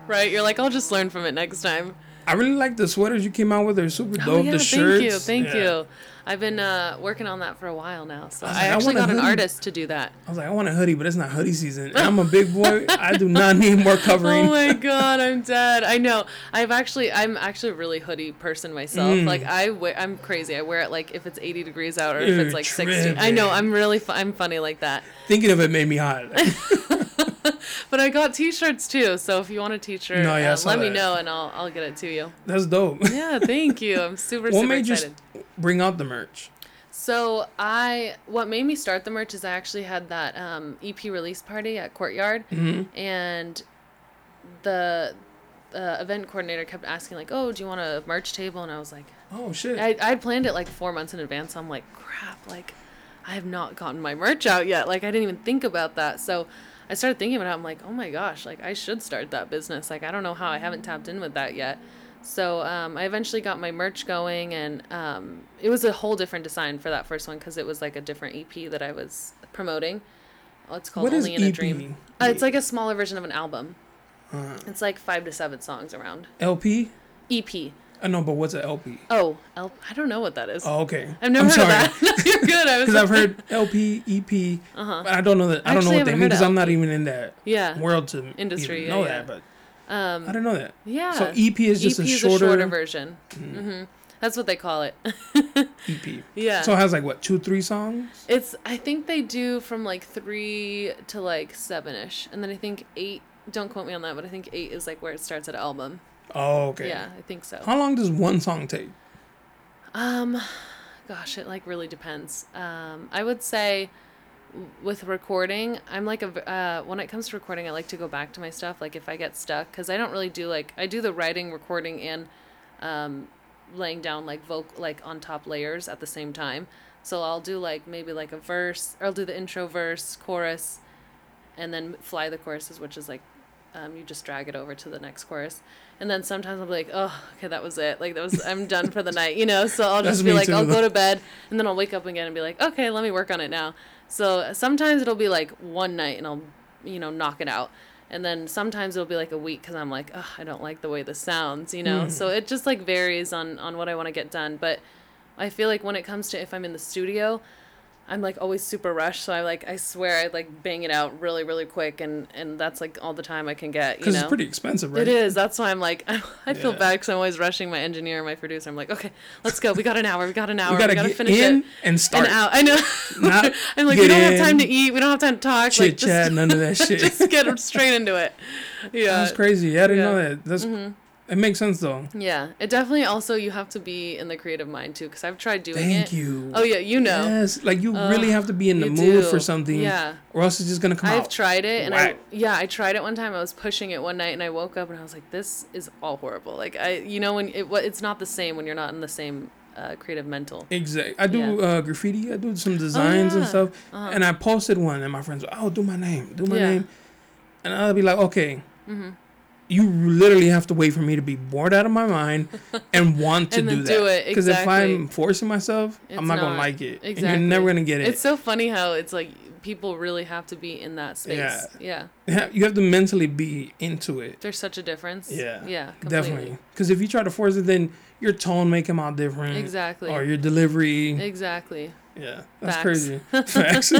right. You're like, I'll just learn from it next time. I really like the sweaters you came out with. They're super oh, dope. Oh yeah, the thank shirts. you, thank yeah. you. I've been uh, working on that for a while now, so I like, I actually a got an artist to do that. I was like, I want a hoodie, but it's not hoodie season. And I'm a big boy. I do not need more covering. Oh my god, I'm dead. I know. I've actually, I'm actually a really hoodie person myself. Mm. Like I, wear, I'm crazy. I wear it like if it's 80 degrees out or if You're it's like 60. I know. I'm really, fu- I'm funny like that. Thinking of it made me hot. But I got T-shirts too. So if you want a T-shirt, No, yeah, uh, let me know and I'll, I'll get it to you. That's dope. Yeah, thank you. I'm super, excited. what super made you excited. s- bring out the merch? So I, what made me start the merch is I actually had that um, EP release party at Courtyard, Mm-hmm. and the uh, event coordinator kept asking like, "Oh, do you want a merch table?" And I was like, Oh shit. I I planned it like four months in advance. So I'm like, crap, like I have not gotten my merch out yet. Like I didn't even think about that. So I started thinking about it. I'm like, oh my gosh, like I should start that business. Like I don't know how I haven't tapped in with that yet. So um, I eventually got my merch going, and um, it was a whole different design for that first one because it was like a different EP that I was promoting. Oh, it's called What is Only in a EP? Dream. Uh, it's like a smaller version of an album. Uh, It's like five to seven songs around. LP. EP. I know, but what's an LP? Oh, L- I don't know what that is. Oh, okay. I've never I'm heard sorry. of that. You're good. I was Because I've heard LP, EP, Uh-huh. but I don't know that. I don't Actually, know what they mean because I'm not even in that Yeah. world to Industry, even know yeah. that. But Um, I don't know that. yeah. So EP is just EP a is shorter, a shorter version. hmm That's what they call it. EP. yeah. So it has like what two, three songs? It's I think they do from like three to like seven ish, and then I think eight. Don't quote me on that, but I think eight is like where it starts at album. Oh, okay. Yeah, I think so. How long does one song take? Um, gosh, it like really depends. Um, I would say with recording, I'm like a uh, when it comes to recording, I like to go back to my stuff. Like if I get stuck, because I don't really do like I do the writing, recording, and um, laying down like vocal like on top layers at the same time. So I'll do like maybe like a verse, or I'll do the intro verse, chorus, and then fly the choruses, which is like um, you just drag it over to the next chorus. And then sometimes I'll be like, oh, okay, that was it. Like that was I'm done for the night, you know. So I'll just be like, I'll go to bed, and then I'll wake up again and be like, okay, let me work on it now. So sometimes it'll be like one night, and I'll, you know, knock it out. And then sometimes it'll be like a week because I'm like, oh, I don't like the way this sounds, you know. So it just like varies on on what I want to get done. But I feel like when it comes to if I'm in the studio, I'm like always super rushed. So I like I swear I like bang it out really really quick, and and that's like all the time I can get. You Because it's pretty expensive, right? it is. That's why I'm like I feel Yeah. bad because I'm always rushing my engineer and my producer. I'm like, okay, let's go. We got an hour. We got an hour. We gotta, get finish in it. and start. And out. I know. Not I'm like, we don't have time to eat. We don't have time to talk. Chit like, chat, none of that shit. just get straight into it. Yeah. That's crazy. Yeah, I didn't Yeah. Mm-hmm. know that. That's it makes sense though. Yeah. It definitely also you have to be in the creative mind too, because I've tried doing Thank it. Thank you. Oh yeah, you know. Yes, like you really have to be in the mood do. for something, Yeah. or else it's just gonna come I've out. tried it, and I yeah, I tried it one time. I was pushing it one night, and I woke up and I was like, "This is all horrible." Like I, you know, when it what it's not the same when you're not in the same uh, creative mental. Exactly. I do Yeah. Oh, uh, graffiti. I do some designs and yeah. stuff. Uh-huh. And I posted one, and my friends, were, "Oh, do my name, do my Yeah. name," and I'll be like, "Okay." Mm-hmm. You literally have to wait for me to be bored out of my mind and want to And do that. do it, Because if. I'm forcing myself, It's I'm not, gonna like it. And Exactly. you're never gonna get it. It's so funny how it's like people really have to be in that space. Yeah. Yeah. You have- you have to mentally be into it. There's such a difference. Yeah, Yeah. Completely. Definitely. Because if you try to force it, then your tone may come out different. Exactly. Or your delivery. Exactly. Yeah. That's Facts. crazy. Facts.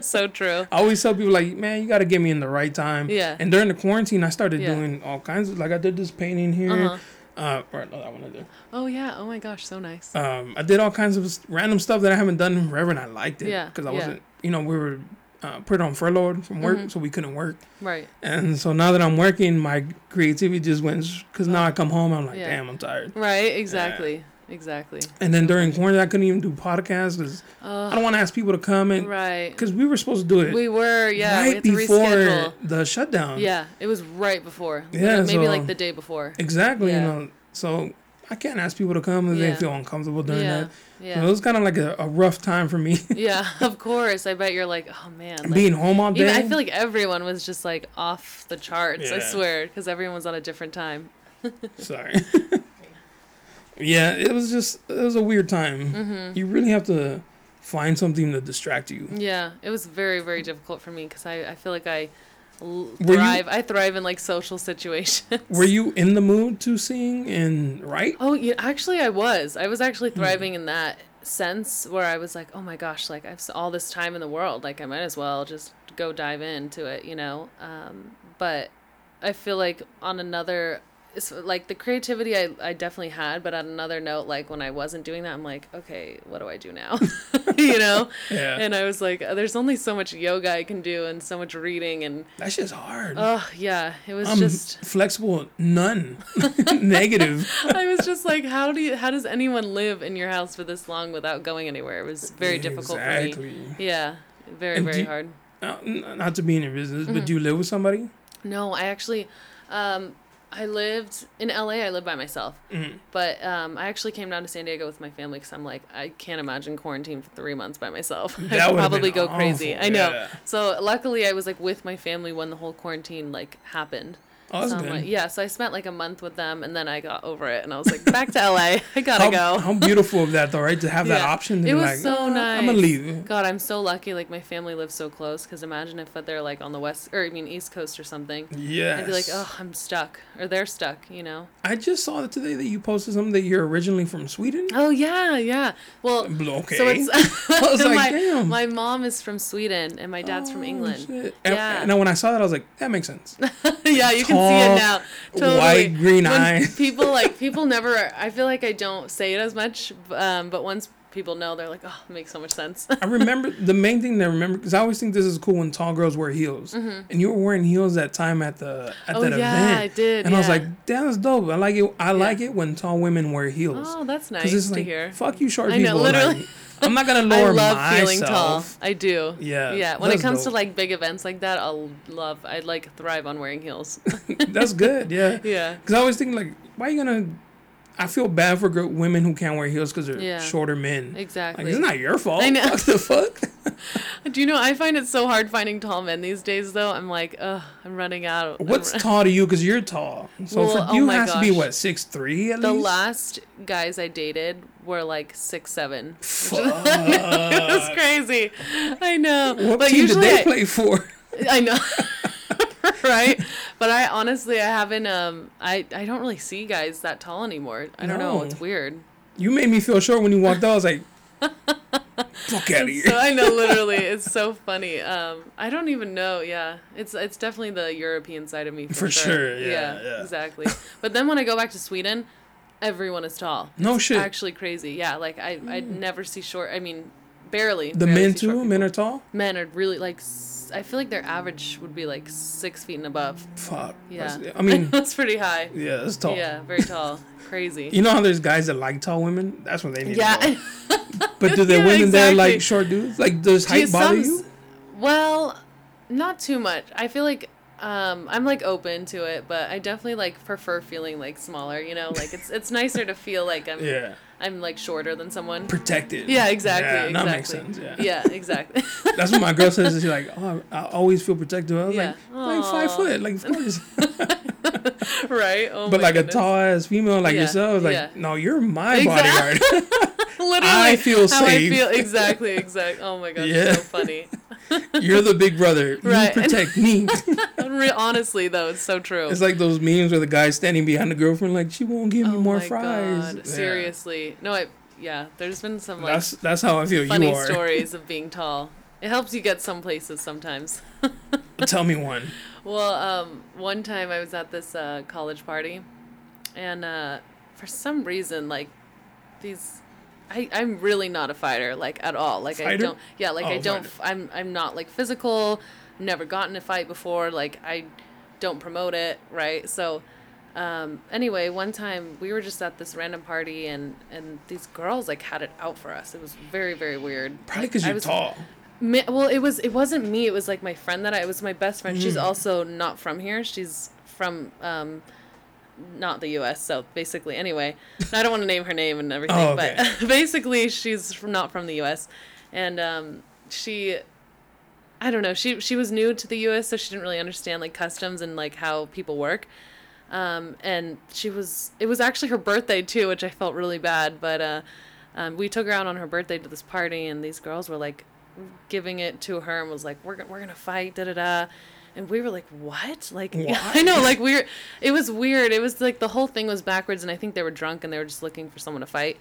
so true. I always tell people like, man, you got to get me in the right time. Yeah. And during the quarantine, I started Yeah. doing all kinds of like I did this painting here. Uh-huh. Uh, or no, that one I did. Oh yeah. Oh my gosh, so nice. Um, I did all kinds of random stuff that I haven't done in forever, and I liked it. Yeah, Because I yeah. wasn't, you know, we were uh, put on furlough from work, Mhm. so we couldn't work. Right. And so now that I'm working, my creativity just went. Because now I come home, I'm like, Yeah. damn, I'm tired. Right. Exactly. Exactly. And then during quarantine, I couldn't even do podcasts because I don't want to ask people to come and Right. because we were supposed to do it We were. Yeah. right had to before the shutdown. Yeah. It was right before. Yeah, Maybe so- like the day before. Exactly. Yeah. You know, so I can't ask people to come if they feel uncomfortable during Yeah. that. Yeah. So it was kind of like a, a rough time for me. yeah. Of course. I bet you're like, oh man. Like, Being home all day. Even, I feel like everyone was just like off the charts. I swear, because everyone was on a different time. Sorry. yeah, it was just it was a weird time. Mm-hmm. You really have to find something to distract you. Yeah, it was very very difficult for me because I, I feel like I l- Were you- thrive. I thrive in like social situations. Were you in the mood to sing and write? Oh, yeah, actually, I was. I was actually Hmm. thriving in that sense where I was like, oh my gosh, like I've all this time in the world, like I might as well just go dive into it, you know. Um, but I feel like on another, like the creativity I, I definitely had, but on another note, like when I wasn't doing that, I'm like, okay, what do I do now? you know. Yeah. And I was like, there's only so much yoga I can do and so much reading and That shit's hard. oh yeah, it was I'm just flexible, none, negative. I was just like, how do you, how does anyone live in your house for this long without going anywhere? It was very difficult for me. Yeah, very And very do- hard. Uh, not to be in your business, Mm-hmm. but do you live with somebody? No, I actually, um, I lived in LA. I lived by myself, Mm-hmm. but um, I actually came down to San Diego with my family because I'm like, I can't imagine quarantine for three months by myself. That I'd probably go crazy. awful, I know. So luckily, I was like with my family when the whole quarantine like happened. Oh, So like- yeah, so I spent like a month with them, and then I got over it, and I was like, back to LA. I gotta how, go. how beautiful of that though, right? To have that option. To It was like, so "Oh, nice. I'm gonna leave. God, I'm so lucky. Like my family lives so close. Because imagine if they're like on the west, or I mean East Coast or something. Yeah. I'd be like, oh, I'm stuck, or they're stuck. You know. I just saw that today that you posted something that you're originally from Sweden. Oh yeah, yeah. Well, Okay. so it's. I was like, my, damn. my mom is from Sweden and my dad's from Oh, England. shit. And, Yeah. and then when I saw that, I was like, that makes sense. yeah, you can see it now. Totally. white, green When eyes. People like people never. I feel like I don't say it as much, um, but once people know, they're like, oh, it makes so much sense. I remember the main thing that I remember because I always think this is cool when tall girls wear heels, and you were wearing heels that time at the at Mm-hmm. Oh, that yeah, event. I did, and I was like, "Damn, that's dope." I like it. I like it when tall women wear heels oh, that's nice it's to like, hear. "Fuck you, short I know, people." literally. Like, I'm not gonna lower myself. I love myself. feeling tall. I do. Yeah, Yeah. When it comes to like big events like that, I'll love. I'd like thrive on wearing heels. that's good. Yeah, yeah. Because I always think like, why are you gonna? I feel bad for women who can't wear heels because they're Yeah. shorter men. Exactly. Like it's not your fault. I know. What the fuck? Do you know? I find it so hard finding tall men these days. Though I'm like, ugh, I'm running out. What's run- tall to you? Because you're tall. So Well, for oh you my has to be what six three at the least. The last guys I dated were like six seven. Fuck. was crazy. I know. what but team did they I, play for? I know. right? But I honestly I haven't um I I don't really see guys that tall anymore. I don't know. It's weird. You made me feel short when you walked out. I was like, fuck out of here. So I know literally it's so funny. Um I don't even know, yeah. It's it's definitely the European side of me for, For sure, yeah, yeah. Exactly. But then when I go back to Sweden, everyone is tall. No It's shit. Actually crazy. Yeah, like I I hmm. never see short I mean barely. the barely men too. Men are tall. men are really like I feel like their average would be like six feet and above. Fuck. Yeah. I mean, that's pretty high. yeah, it's tall. Yeah, very tall. Crazy. You know how there's guys that like tall women? That's what they need. yeah. But do the Yeah, women there exactly. like short dudes? Like does height bother you? Well, not too much. I feel like um, I'm like open to it, but I definitely like prefer feeling like smaller. You know, like it's it's nicer to feel like I'm Yeah. I'm like shorter than someone. Protected. Yeah, exactly. Yeah, exactly. that makes sense. Yeah. Yeah, exactly. That's what my girl says. She's like, oh, I always feel protected. I was Yeah. like, like five foot, like of course. right. Oh but like goodness. a tall ass female like Yeah, yourself, like, no, you're my Exact- bodyguard. Literally, I feel how safe. I feel exactly, exactly. Oh my gosh, Yeah. so funny. You're the big brother. Right. You protect me. Honestly, though, it's so true. it's like those memes where the guy's standing behind the girlfriend, like she won't give me oh more my fries. God, Yeah. seriously. No, I yeah. There's been some like That's that's how I feel. funny you are. stories of being tall. It helps you get some places sometimes. Tell me one. Well, um, one time I was at this uh, college party, and uh, for some reason, like these, I I'm really not a fighter, like at all. Like I don't, yeah, like I Oh, don't. fighter. f- I'm I'm not like physical. Never gotten a fight before. Like I don't promote it, right? So. Um, anyway, one time we were just at this random party and, and these girls like had it out for us. It was very, very weird. Probably because I you're was- tall. Ma- well, it was it wasn't me. It was like my friend that I. It was my best friend. Mm. She's also not from here. She's from um, not the U.S. So basically, anyway, I don't want to name her name and everything, Oh, okay. but basically, she's from, not from the U.S. And um, she, I don't know. She she was new to the U.S., so she didn't really understand like customs and like how people work. Um, and she was. It was actually her birthday too, which I felt really bad, but. Uh, um, we took her out on her birthday to this party, and these girls were like giving it to her and was like, "We're we're gonna fight," da da da, and we were like, "What?" Like, I know, like we were. It was weird. It was like the whole thing was backwards, and I think they were drunk and they were just looking for someone to fight.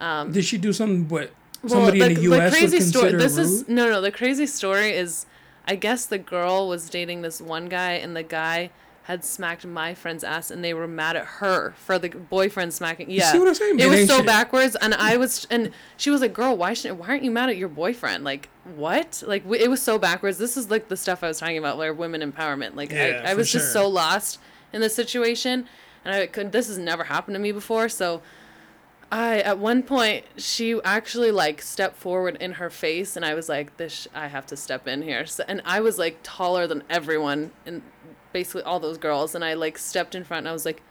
um, Did she do something what somebody in the, the U.S. would crazy story. This rude? is no, no. The crazy story is, I guess the girl was dating this one guy, and the guy had smacked my friend's ass, and they were mad at her for the boyfriend smacking. Yeah, see what I'm saying? It was so backwards, and I was, and she was like, "Girl, why shouldn't, why aren't you mad at your boyfriend? Like, what? Like, w- it was so backwards. This is like the stuff I was talking about, where women empowerment. Like, Yeah, I, I was just so lost in the situation, and I could. This has never happened to me before, so. I at one point she actually like stepped forward in her face and I was like this sh- I have to step in here so, and I was like taller than everyone and basically all those girls and I like stepped in front and I was like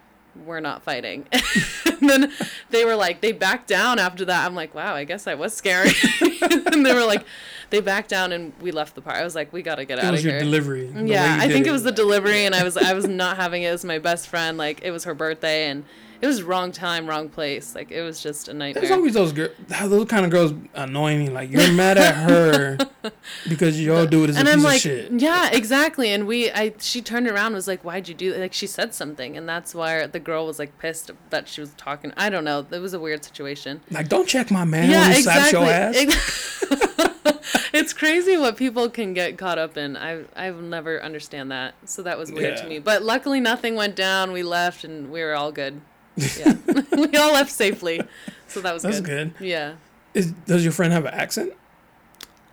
we're not fighting. and then they were like, they backed down after that. I'm like, wow, I guess I was scary. and they were like, they backed down and we left the park. I was like, we gotta get It out was of your here. delivery. the way Yeah, you I think it was the delivery, and I was I was not having it as my best friend. Like it was her birthday, and it was wrong time, wrong place. Like it was just a nightmare. There's always those girls. Those kind of girls annoy me. Like you're mad at her because your dude is a and piece I'm of like, shit. yeah, exactly. And we, I, she turned around, and was like, "Why'd you do?" that? Like she said something, and that's why the girl was like pissed that she was talking. I don't know. It was a weird situation. Like don't check my man yeah, when he slaps exactly. your ass. It's crazy what people can get caught up in. I I've never understand that. So that was weird Yeah. to me. But luckily nothing went down. We left and we were all good. Yeah. we all left safely. So that was That's good. good. Yeah. Is, does your friend have an accent?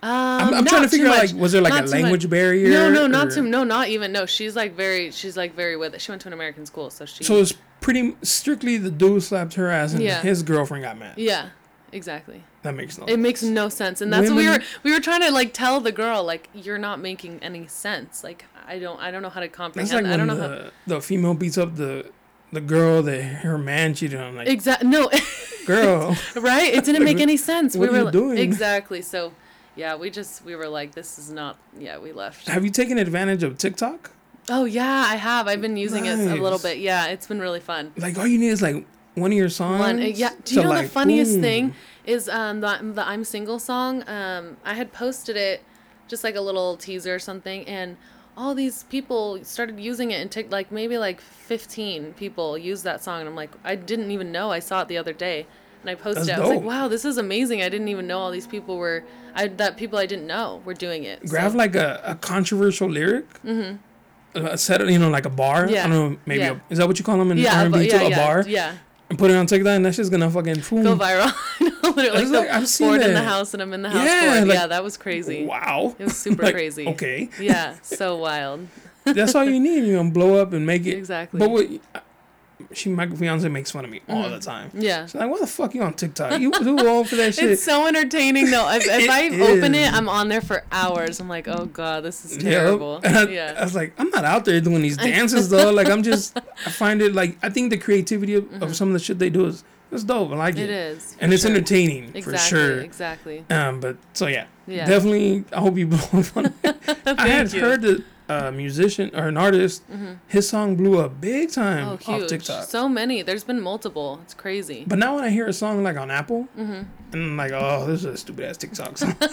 Um, I'm, I'm trying to figure out like was there like Not a too much. language barrier? No, no, not or- too. No, not even. No, she's like very. She's like very with it. She went to an American school, so she. So it's pretty strictly the dude slapped her ass and Yeah. his girlfriend got mad. yeah, exactly. That makes no. Sense. It makes no sense, and that's what we were. We were trying to like tell the girl like you're not making any sense. Like I don't. I don't know how to comprehend. That's like I don't know how. the female beats up the the girl that her man cheated on. Like, Exactly. No. girl, right? It didn't make any sense. what we are were you doing? exactly. So, yeah, we just we were like, this is not. Yeah, we left. have you taken advantage of TikTok? Oh yeah, I have. I've been using it a little bit. Yeah, it's been really fun. Like all you need is like one of your songs. One, uh, yeah. Do you know the funniest boom. thing is um the the I'm single song. Um, I had posted it, just like a little teaser or something, and all these people started using it and took like maybe like 15 people used that song, and I'm like, I didn't even know. I saw it the other day, and I posted That's it. I was like, wow, this is amazing. I didn't even know all these people were. I that people I didn't know were doing it. Grab so- like a, a controversial lyric. Mm-hmm. A set you know, like a bar. Yeah. I don't know, maybe Yeah. a, is that what you call them in yeah, R&B but too? yeah, a yeah, bar, yeah. and put it on TikTok, and that shit's gonna fucking boom. Go viral. Literally, was like, like, I've seen in the house and I'm in the house Yeah, like- yeah, that was crazy. Wow, It was super Like, crazy. Okay, Yeah, so wild. that's all you need. You know, blow up and make it. Exactly. But what? She, my fiance makes fun of me all the mm-hmm. time. Yeah. She's like, what the fuck you on TikTok? You too old for that shit." It's so entertaining though. If, if I open it, I'm on there for hours. I'm like, oh god, this is Yep. terrible. And I, I was like, I'm not out there doing these dances though. Like I'm just, I find it like I think the creativity of, of mm-hmm. some of the shit they do is it's dope. I like it. Mm-hmm. It is. and it's sure. entertaining Exactly. for sure. Exactly. Um, but so yeah, Yeah. definitely. I hope you blow up on it. I had you. heard that a musician or an artist, his song blew up big time Oh, off huge. TikTok. So many. There's been multiple. It's crazy. but now when I hear a song like on Apple, Mm-hmm. And I'm like, oh, this is a stupid ass TikTok song.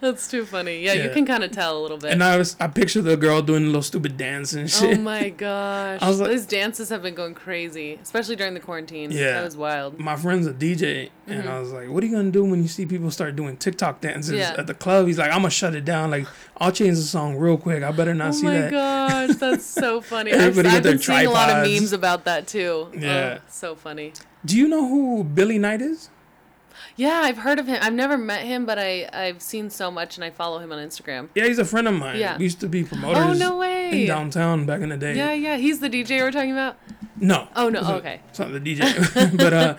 That's too funny. Yeah, you can kind of tell a little bit. and I was, I picture the girl doing a little stupid dance and shit. Oh my gosh. I was like- Those dances have been going crazy, especially during the quarantine. Yeah. That was wild. my friend's a DJ, and I was like, "What are you gonna do when you see people start doing TikTok dances Mm-hmm. Yeah. at the club?" He's like, "I'm gonna shut it down. Like, I'll change the song real quick. I better not Oh see that. Oh my gosh, that's so funny. Everybody I've, I've been seeing a lot of memes about that too. Yeah. Oh, so funny. Do you know who Billy Knight is? Yeah, I've heard of him. I've never met him, but I I've seen so much, and I follow him on Instagram. Yeah, he's a friend of mine. Yeah. We used to be promoters. Oh no way! In downtown back in the day. Yeah, yeah, he's the DJ we're talking about. No. Oh, no, It's not- okay. It's not the DJ, but uh,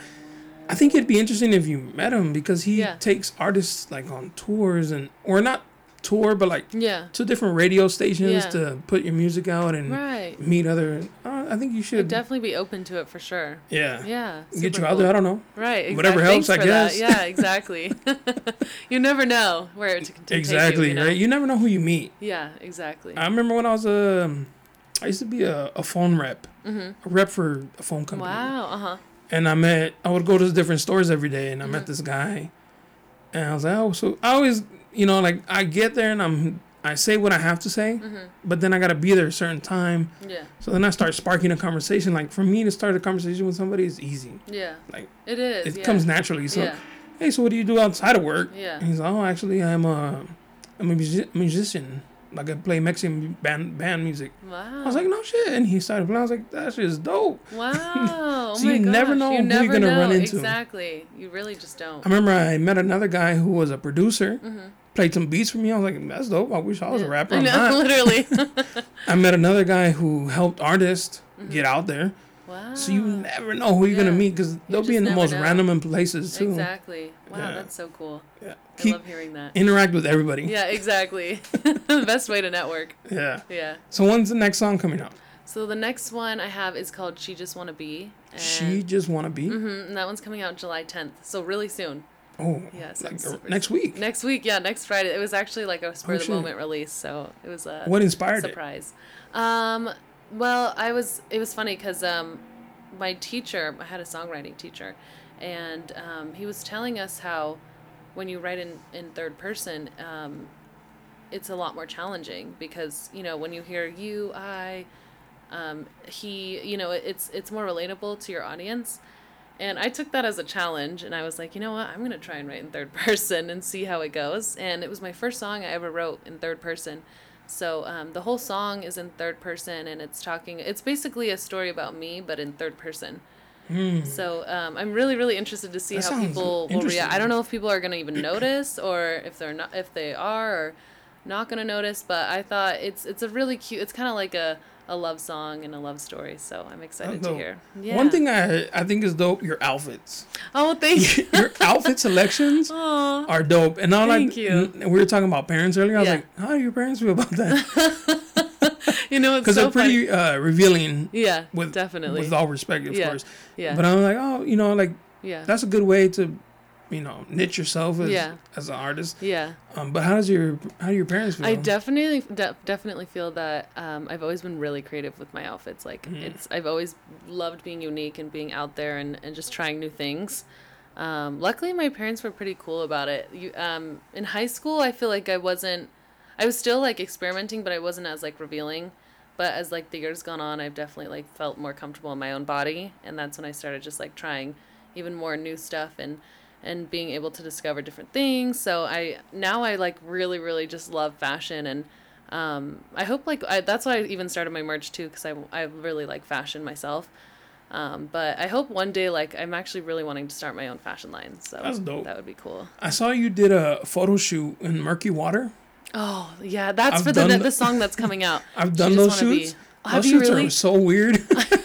I think it'd be interesting if you met him because he Yeah. takes artists like on tours and or not tour, but like Yeah, to different radio stations Yeah. to put your music out and right. meet other. Uh, I think you I'd should. definitely be open to it for sure. yeah. Yeah, Get you out there. I don't know. Right. Whatever helps, thanks I for that. guess. Yeah, exactly. you never know where it can take Exactly. you, you know? Right. You never know who you meet. Yeah, exactly. I remember when I was um, I used to be a, a phone rep, a rep for a phone company. Mm-hmm. wow. Uh huh. And I met, I would go to different stores every day, and I Mm-hmm. met this guy, and I was like, oh, so I always, you know, like I get there and I'm, I say what I have to say, Mm-hmm. but then I gotta be there a certain time. Yeah. So then I start sparking a conversation. Like for me to start a conversation with somebody is easy. Yeah. Like It is. it yeah. comes naturally. So Yeah. hey, so what do you do outside of work? Yeah. And he's like, oh, actually, I'm a, I'm a music- musician. Like I play Mexican band band music. Wow. I was like, no shit. And he started playing. I was like, that shit is dope. wow. Oh So my you never know you who you're gonna know. run into. Exactly. You really just don't. I remember I met another guy who was a producer, Mm-hmm. Played some beats for me. I was like, that's dope. I wish I was a rapper. I I'm know, not. literally. I met another guy who helped artists get out there. wow. So you never know who you're gonna Ah. Meet because they'll be in the most know. random places too. Exactly. Wow, Yeah. that's so cool. Yeah. I Keep love hearing that. interact with everybody. Yeah, exactly. the best way to network. Yeah. Yeah. So when's the next song coming out? So the next one I have is called She Just Wanna Be. And, She just want to be. Mm-hmm, and that one's coming out July 10th. So really soon. Oh, yes. like, super next week. Next week, yeah, next Friday. It was actually like a spur of shit. the moment release, so it was a What inspired it? surprise. Um, well, I was. It was funny because um, my teacher, I had a songwriting teacher, and um, he was telling us how when you write in in third person, um, it's a lot more challenging because you know when you hear you, I, um, he, you know, it's it's more relatable to your audience. And I took that as a challenge, and I was like, you know what? I'm gonna try and write in third person and see how it goes. And it was my first song I ever wrote in third person. So um, the whole song is in third person, and it's talking. It's basically a story about me, but in third person. So um, I'm really, really interested to see That how people will react. I don't know if people are gonna even notice, or if they're not, if they are, or not gonna notice. But I thought it's it's a really cute. It's kind of like a a love song and a love story. So I'm excited to hear. Yeah. One thing I I think is dope. Your outfits. Oh, thank you. your outfit selections Aw. are dope. And now, like Thank you. n- we were talking about parents earlier. I was like, how do your parents feel about that? You know, Because so they're pretty uh, revealing. Yeah, With definitely. with all respect, of Yeah. course. yeah, But I'm like, oh, you know, like yeah, that's a good way to, you know, niche yourself as Yeah. as an artist. yeah. Um, but how does your how do your parents feel? I definitely de- definitely feel that um, I've always been really creative with my outfits. Like Mm-hmm. it's I've always loved being unique and being out there and, and just trying new things. Um, luckily, my parents were pretty cool about it. You, um, in high school, I feel like I wasn't. I was still like experimenting, but I wasn't as like revealing. But as like the years gone on, I've definitely like felt more comfortable in my own body, and that's when I started just like trying even more new stuff and and being able to discover different things. So I now I like really really just love fashion and um, I hope like I, that's why I even started my merch too because I I really like fashion myself. Um, but I hope one day like I'm actually really wanting to start my own fashion line. So That's dope. That would be cool. I saw you did a photo shoot in murky water. Oh yeah, that's I've for the the the- song that's coming out. I've done those Be. shoots. Have those you shoots really? are so weird.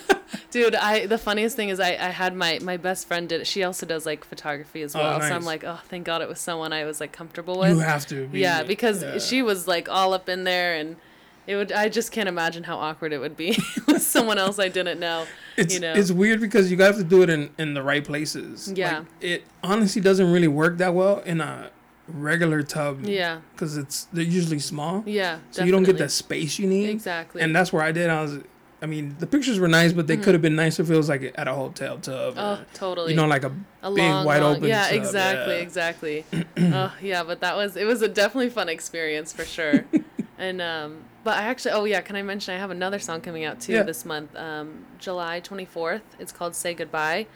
Dude, I the funniest thing is I, I had my my best friend did it. She also does like photography as Oh, well. So. I'm like, oh, thank God it was someone I was like comfortable with. you have to. Be, yeah, because yeah. she was like all up in there and it would I just can't imagine how awkward it would be with someone else I didn't know. It's you know. it's weird because you have to do it in in the right places. Yeah. Like, it honestly doesn't really work that well in a regular tub. Yeah. Because it's they're usually small. Yeah. So you don't get definitely. that space you need. Exactly. And that's where I did. I was. I mean, the pictures were nice, but they could have been nicer if it was like at a hotel tub. Oh, or, totally. you know, like a, a big long, wide long, open. Yeah, tub, exactly, yeah. exactly. oh, yeah, but that was it was a definitely fun experience for sure. and um but I actually oh yeah, can I mention I have another song coming out too Yeah. this month. Um July 24th. It's called Say Goodbye.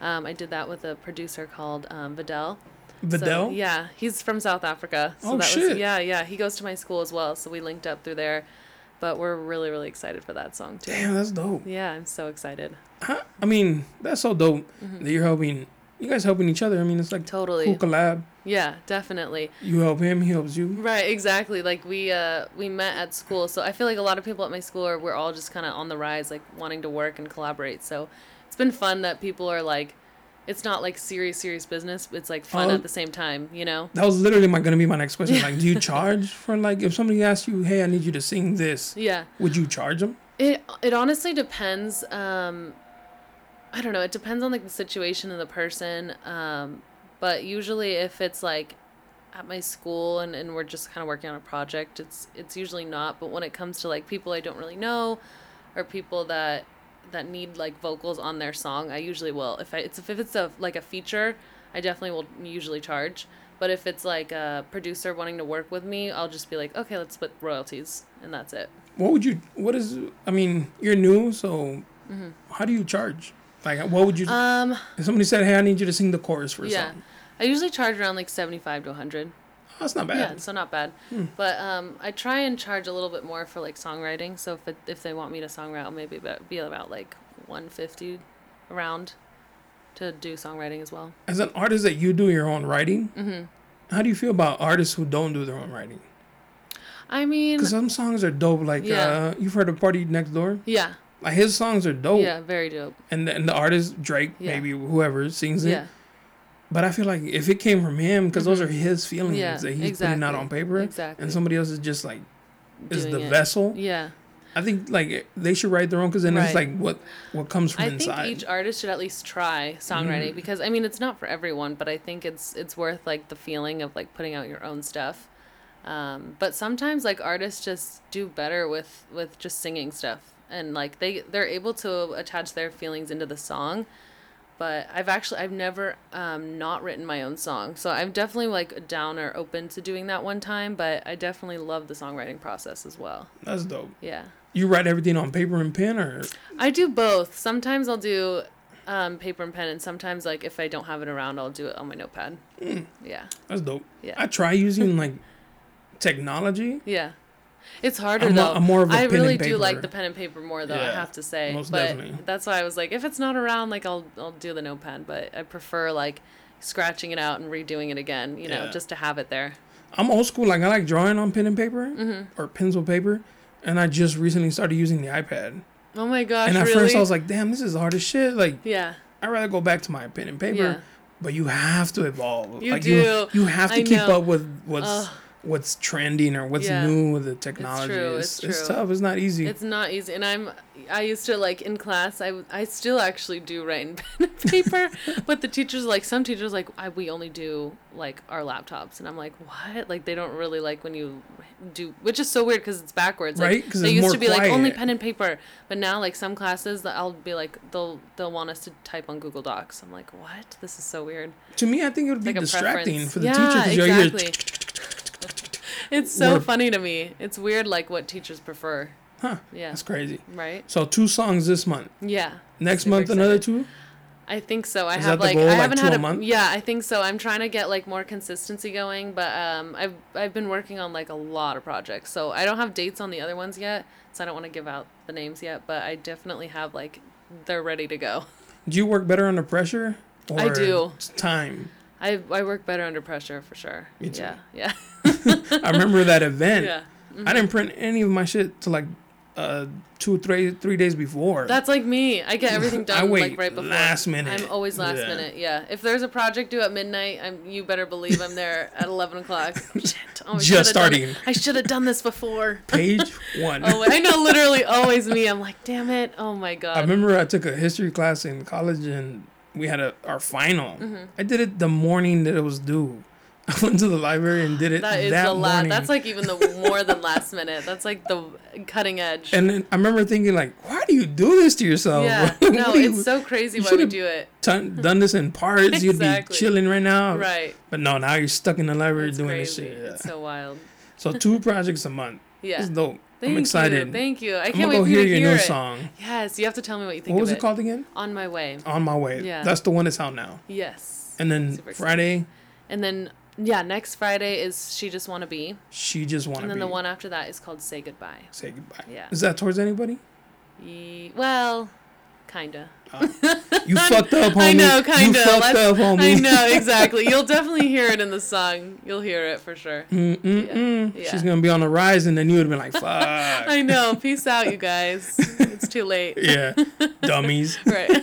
Um I did that with a producer called um Vidal. So, Vidal. yeah, he's from South Africa. So Oh, that shit. was yeah, yeah, he goes to my school as well, so we linked up through there. But we're really really excited for that song too. Damn, that's dope. Yeah, I'm so excited. Huh? I mean, that's so dope that you're helping. You guys helping each other. I mean, it's like Mm-hmm. Totally. cool collab. Yeah, definitely. You help him, he helps you. Right, exactly. Like we uh we met at school, so I feel like a lot of people at my school are we're all just kind of on the rise, like wanting to work and collaborate. So it's been fun that people are like, it's not like serious serious business. It's like fun Oh. at the same time, you know. That was literally my gonna be my next question. Like, do you charge for like if somebody asks you, "Hey, I need you to sing this," Yeah. would you charge them? It it honestly depends. Um, I don't know. It depends on like the situation and the person. Um, but usually if it's like at my school and, and we're just kind of working on a project, it's it's usually not. But when it comes to like people I don't really know, or people that that need like vocals on their song, I usually will. If I, it's if it's a like a feature, I definitely will usually charge. But if it's like a producer wanting to work with me, I'll just be like, okay, let's split royalties, and that's it. What would you? What is? I mean, you're new, so how do you charge? Like, what would you? Mm-hmm. Um, if somebody said, "Hey, I need you to sing the chorus for a yeah, song," I usually charge around like seventy five to hundred. That's not bad. Yeah, so not bad. But um, I try and charge a little bit more for like songwriting. So if it, if they want me to songwrite, I'll maybe be about like one fifty around to do songwriting as well. As an artist that you do your own writing, mm-hmm. how do you feel about artists who don't do their own writing? I mean, Because some songs are dope. Like, Yeah. uh, you've heard of PartyNextDoor? yeah, Like his songs are dope. yeah, very dope. And the, and the artist Drake, Yeah. maybe whoever sings it. Yeah, But I feel like if it came from him, because those are his feelings Mm-hmm. Yeah, that he's putting out on paper, Exactly. and somebody else is just like is Doing the it. vessel. yeah. I think like they should write their own because then it's like what what comes from I inside. think each artist should at least try songwriting Mm. because I mean it's not for everyone, but I think it's it's worth like the feeling of like putting out your own stuff. Um, but sometimes like artists just do better with with just singing stuff and like they they're able to attach their feelings into the song. But I've actually I've never um, not written my own song, so I'm definitely like down or open to doing that one time. But I definitely love the songwriting process as well. That's dope. Yeah. You write everything on paper and pen, or I do both. Sometimes I'll do um, paper and pen, and sometimes like if I don't have it around, I'll do it on my notepad. Yeah, that's dope. Yeah. I try using like technology. yeah. It's harder I'm though. I'm more of a I pen really and do like the pen and paper more though. I have to say, most but definitely. that's why I was like, if it's not around, like I'll I'll do the notepad. But I prefer like scratching it out and redoing it again. You know, Yeah. just to have it there. I'm old school. Like I like drawing on pen and paper Mm-hmm. or pencil paper, and I just recently started using the iPad. Oh my gosh! and at really? first I was like, "Damn, this is hard as shit." Like yeah. I'd rather go back to my pen and paper. Yeah. But you have to evolve. You like do. You, you have to I keep know. up with what's Ugh. What's trending or what's Yeah. new with the technology. true, It's, it's it's tough. It's not easy. It's not easy, and I'm. I used to like in class. I, I still actually do write in pen and paper, but the teachers like some teachers like I, we only do like our laptops, and I'm like what? Like they don't really like when you do, which is so weird because it's backwards. Like, Right? 'Cause they it's used to be like only pen and paper, but now like some classes that I'll be like they'll they'll want us to type on Google Docs. I'm like what? This is so weird. to me, I think it would be Like distracting for the yeah, teacher because you're here. It's so funny to me. It's weird like what teachers prefer. Huh? Yeah. That's crazy. Right. So two songs this month. Yeah. Next month, another two. I think so. I Is have like goal, I like haven't had a a month? yeah. I think so. I'm trying to get like more consistency going, but um, I've I've been working on like a lot of projects, so I don't have dates on the other ones yet, so I don't want to give out the names yet. But I definitely have like they're ready to go. Do you work better under pressure? Or I do. Time. I I work better under pressure for sure. Me too. Yeah, yeah, I remember that event. yeah. I didn't print any of my shit till like uh two three three days before. That's like me. I get everything done I wait like right before. last minute. I'm always last Yeah. minute. Yeah. If there's a project due at midnight, I'm. You better believe I'm there at 11 o'clock. Shit. Oh, I Just should've done- starting. I should have done this before. Page one. Oh, I know, literally always me. I'm like, damn it. Oh my god. I remember I took a history class in college and we had a our final. Mm-hmm. I did it the morning that it was due. I went to the library and did it that is that the last. morning. That's like even the more than last minute. That's like the cutting edge. and then I remember thinking like, why do you do this to yourself? yeah. No, you- it's so crazy why we do it. done done this in parts. exactly. You'd be chilling right now. Right. But no, now you're stuck in the library It's doing crazy. this shit. Yeah. It's so wild. So two projects a month. Yeah. It's dope. Thank I'm excited. You. Thank you. I I'm can't gonna wait go hear to your hear new it. song. Yes, you have to tell me what you think What was it. it called again? On my way. On my way. Yeah. That's the one that's out now. Yes. And then. Friday, And then yeah, next Friday is She Just Wanna Be. she just want to Be. And then be. the one after that is called Say Goodbye. say goodbye. Yeah. Is that towards anybody? Ye- well, kinda. You fucked up, homie. I know, You kinda. fucked Let's- up, homie. I know, exactly. You'll definitely hear it in the song. You'll hear it for sure. Mm-mm-mm. Yeah. She's gonna be on the rise, and then you would have been like, "Fuck." I know. Peace out, you guys. It's too late. yeah, dummies. Right.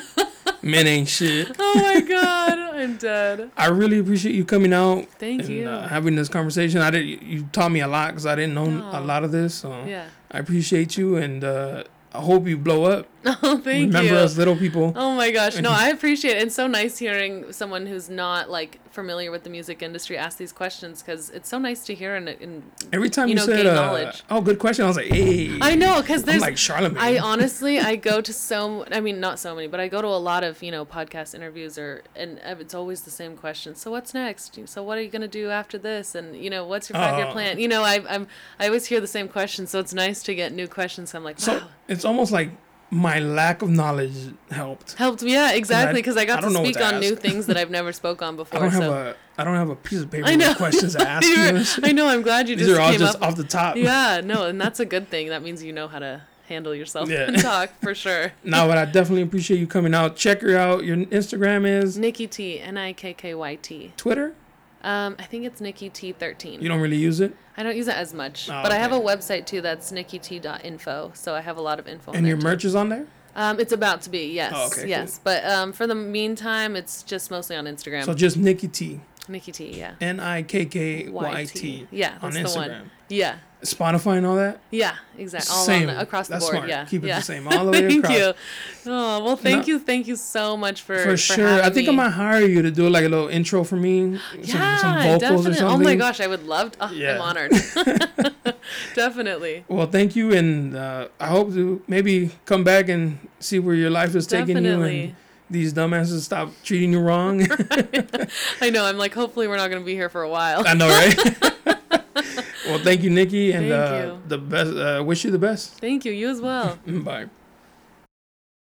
Men ain't shit. Oh my god, I'm dead. I really appreciate you coming out Thank and you. uh, having this conversation. I did. You taught me a lot because I didn't know a Oh. lot of this. So Yeah. I appreciate you, and uh, I hope you blow up. Oh, thank Remember you. us little people. Oh my gosh, no, I appreciate it. It's so nice hearing someone who's not like familiar with the music industry ask these questions because it's so nice to hear and, and Every time you know, said, gain uh, knowledge. "Oh, good question," I was like, "Hey." I know because I'm there's like Charlamagne. I honestly I go to so I mean not so many but I go to a lot of you know podcast interviews or and it's always the same question. So what's next? So what are you gonna do after this? And you know what's your five year Oh. plan? You know I I'm I always hear the same question. So it's nice to get new questions. I'm like wow. so it's almost like my lack of knowledge helped. Helped me, yeah, exactly, because I I got to know speak to on new things that I've never spoke on before. I don't have a I don't have a piece of paper I know. with questions to ask you. I know. I'm glad you These just are all came just up. off the top. yeah, no, and that's a good thing. That means you know how to handle yourself Yeah. and talk for sure. No, but I definitely appreciate you coming out. Check her out. Your Instagram is Nikky T, N I K K Y T. Twitter. Um, I think it's Nikky T thirteen. You don't really use it, I don't use it as much, Oh, but I have a website too. That's nikkyT.info. So I have a lot of info. on and there your too. merch is on there. Um, it's about to be yes, Oh, okay, yes. But um, for the meantime, it's just mostly on Instagram. So just Nikky T. Nikky T. Yeah. N I K K Y T. Yeah, on that's the one. Instagram. Yeah. Spotify and all that. Yeah. Exactly. All Same. on the, across the That's board. smart. Yeah. Keep it yeah. the same all the way thank across. you. Oh well, thank No. you, thank you so much for For, sure. I having think I might hire you to do like a little intro for me. Some, Yeah, some vocals definitely. or something. Oh my gosh, I would love. To, oh, Yeah. I'm honored. definitely. Well, thank you, and uh, I hope to maybe come back and see where your life is taking you, Definitely. and these dumbasses stop treating you wrong. I know. I'm like, hopefully, we're not going to be here for a while. I know, right? well, thank you, Nikky, and Thank uh, you. the best. Uh, wish you the best. Thank you. You as well. Bye.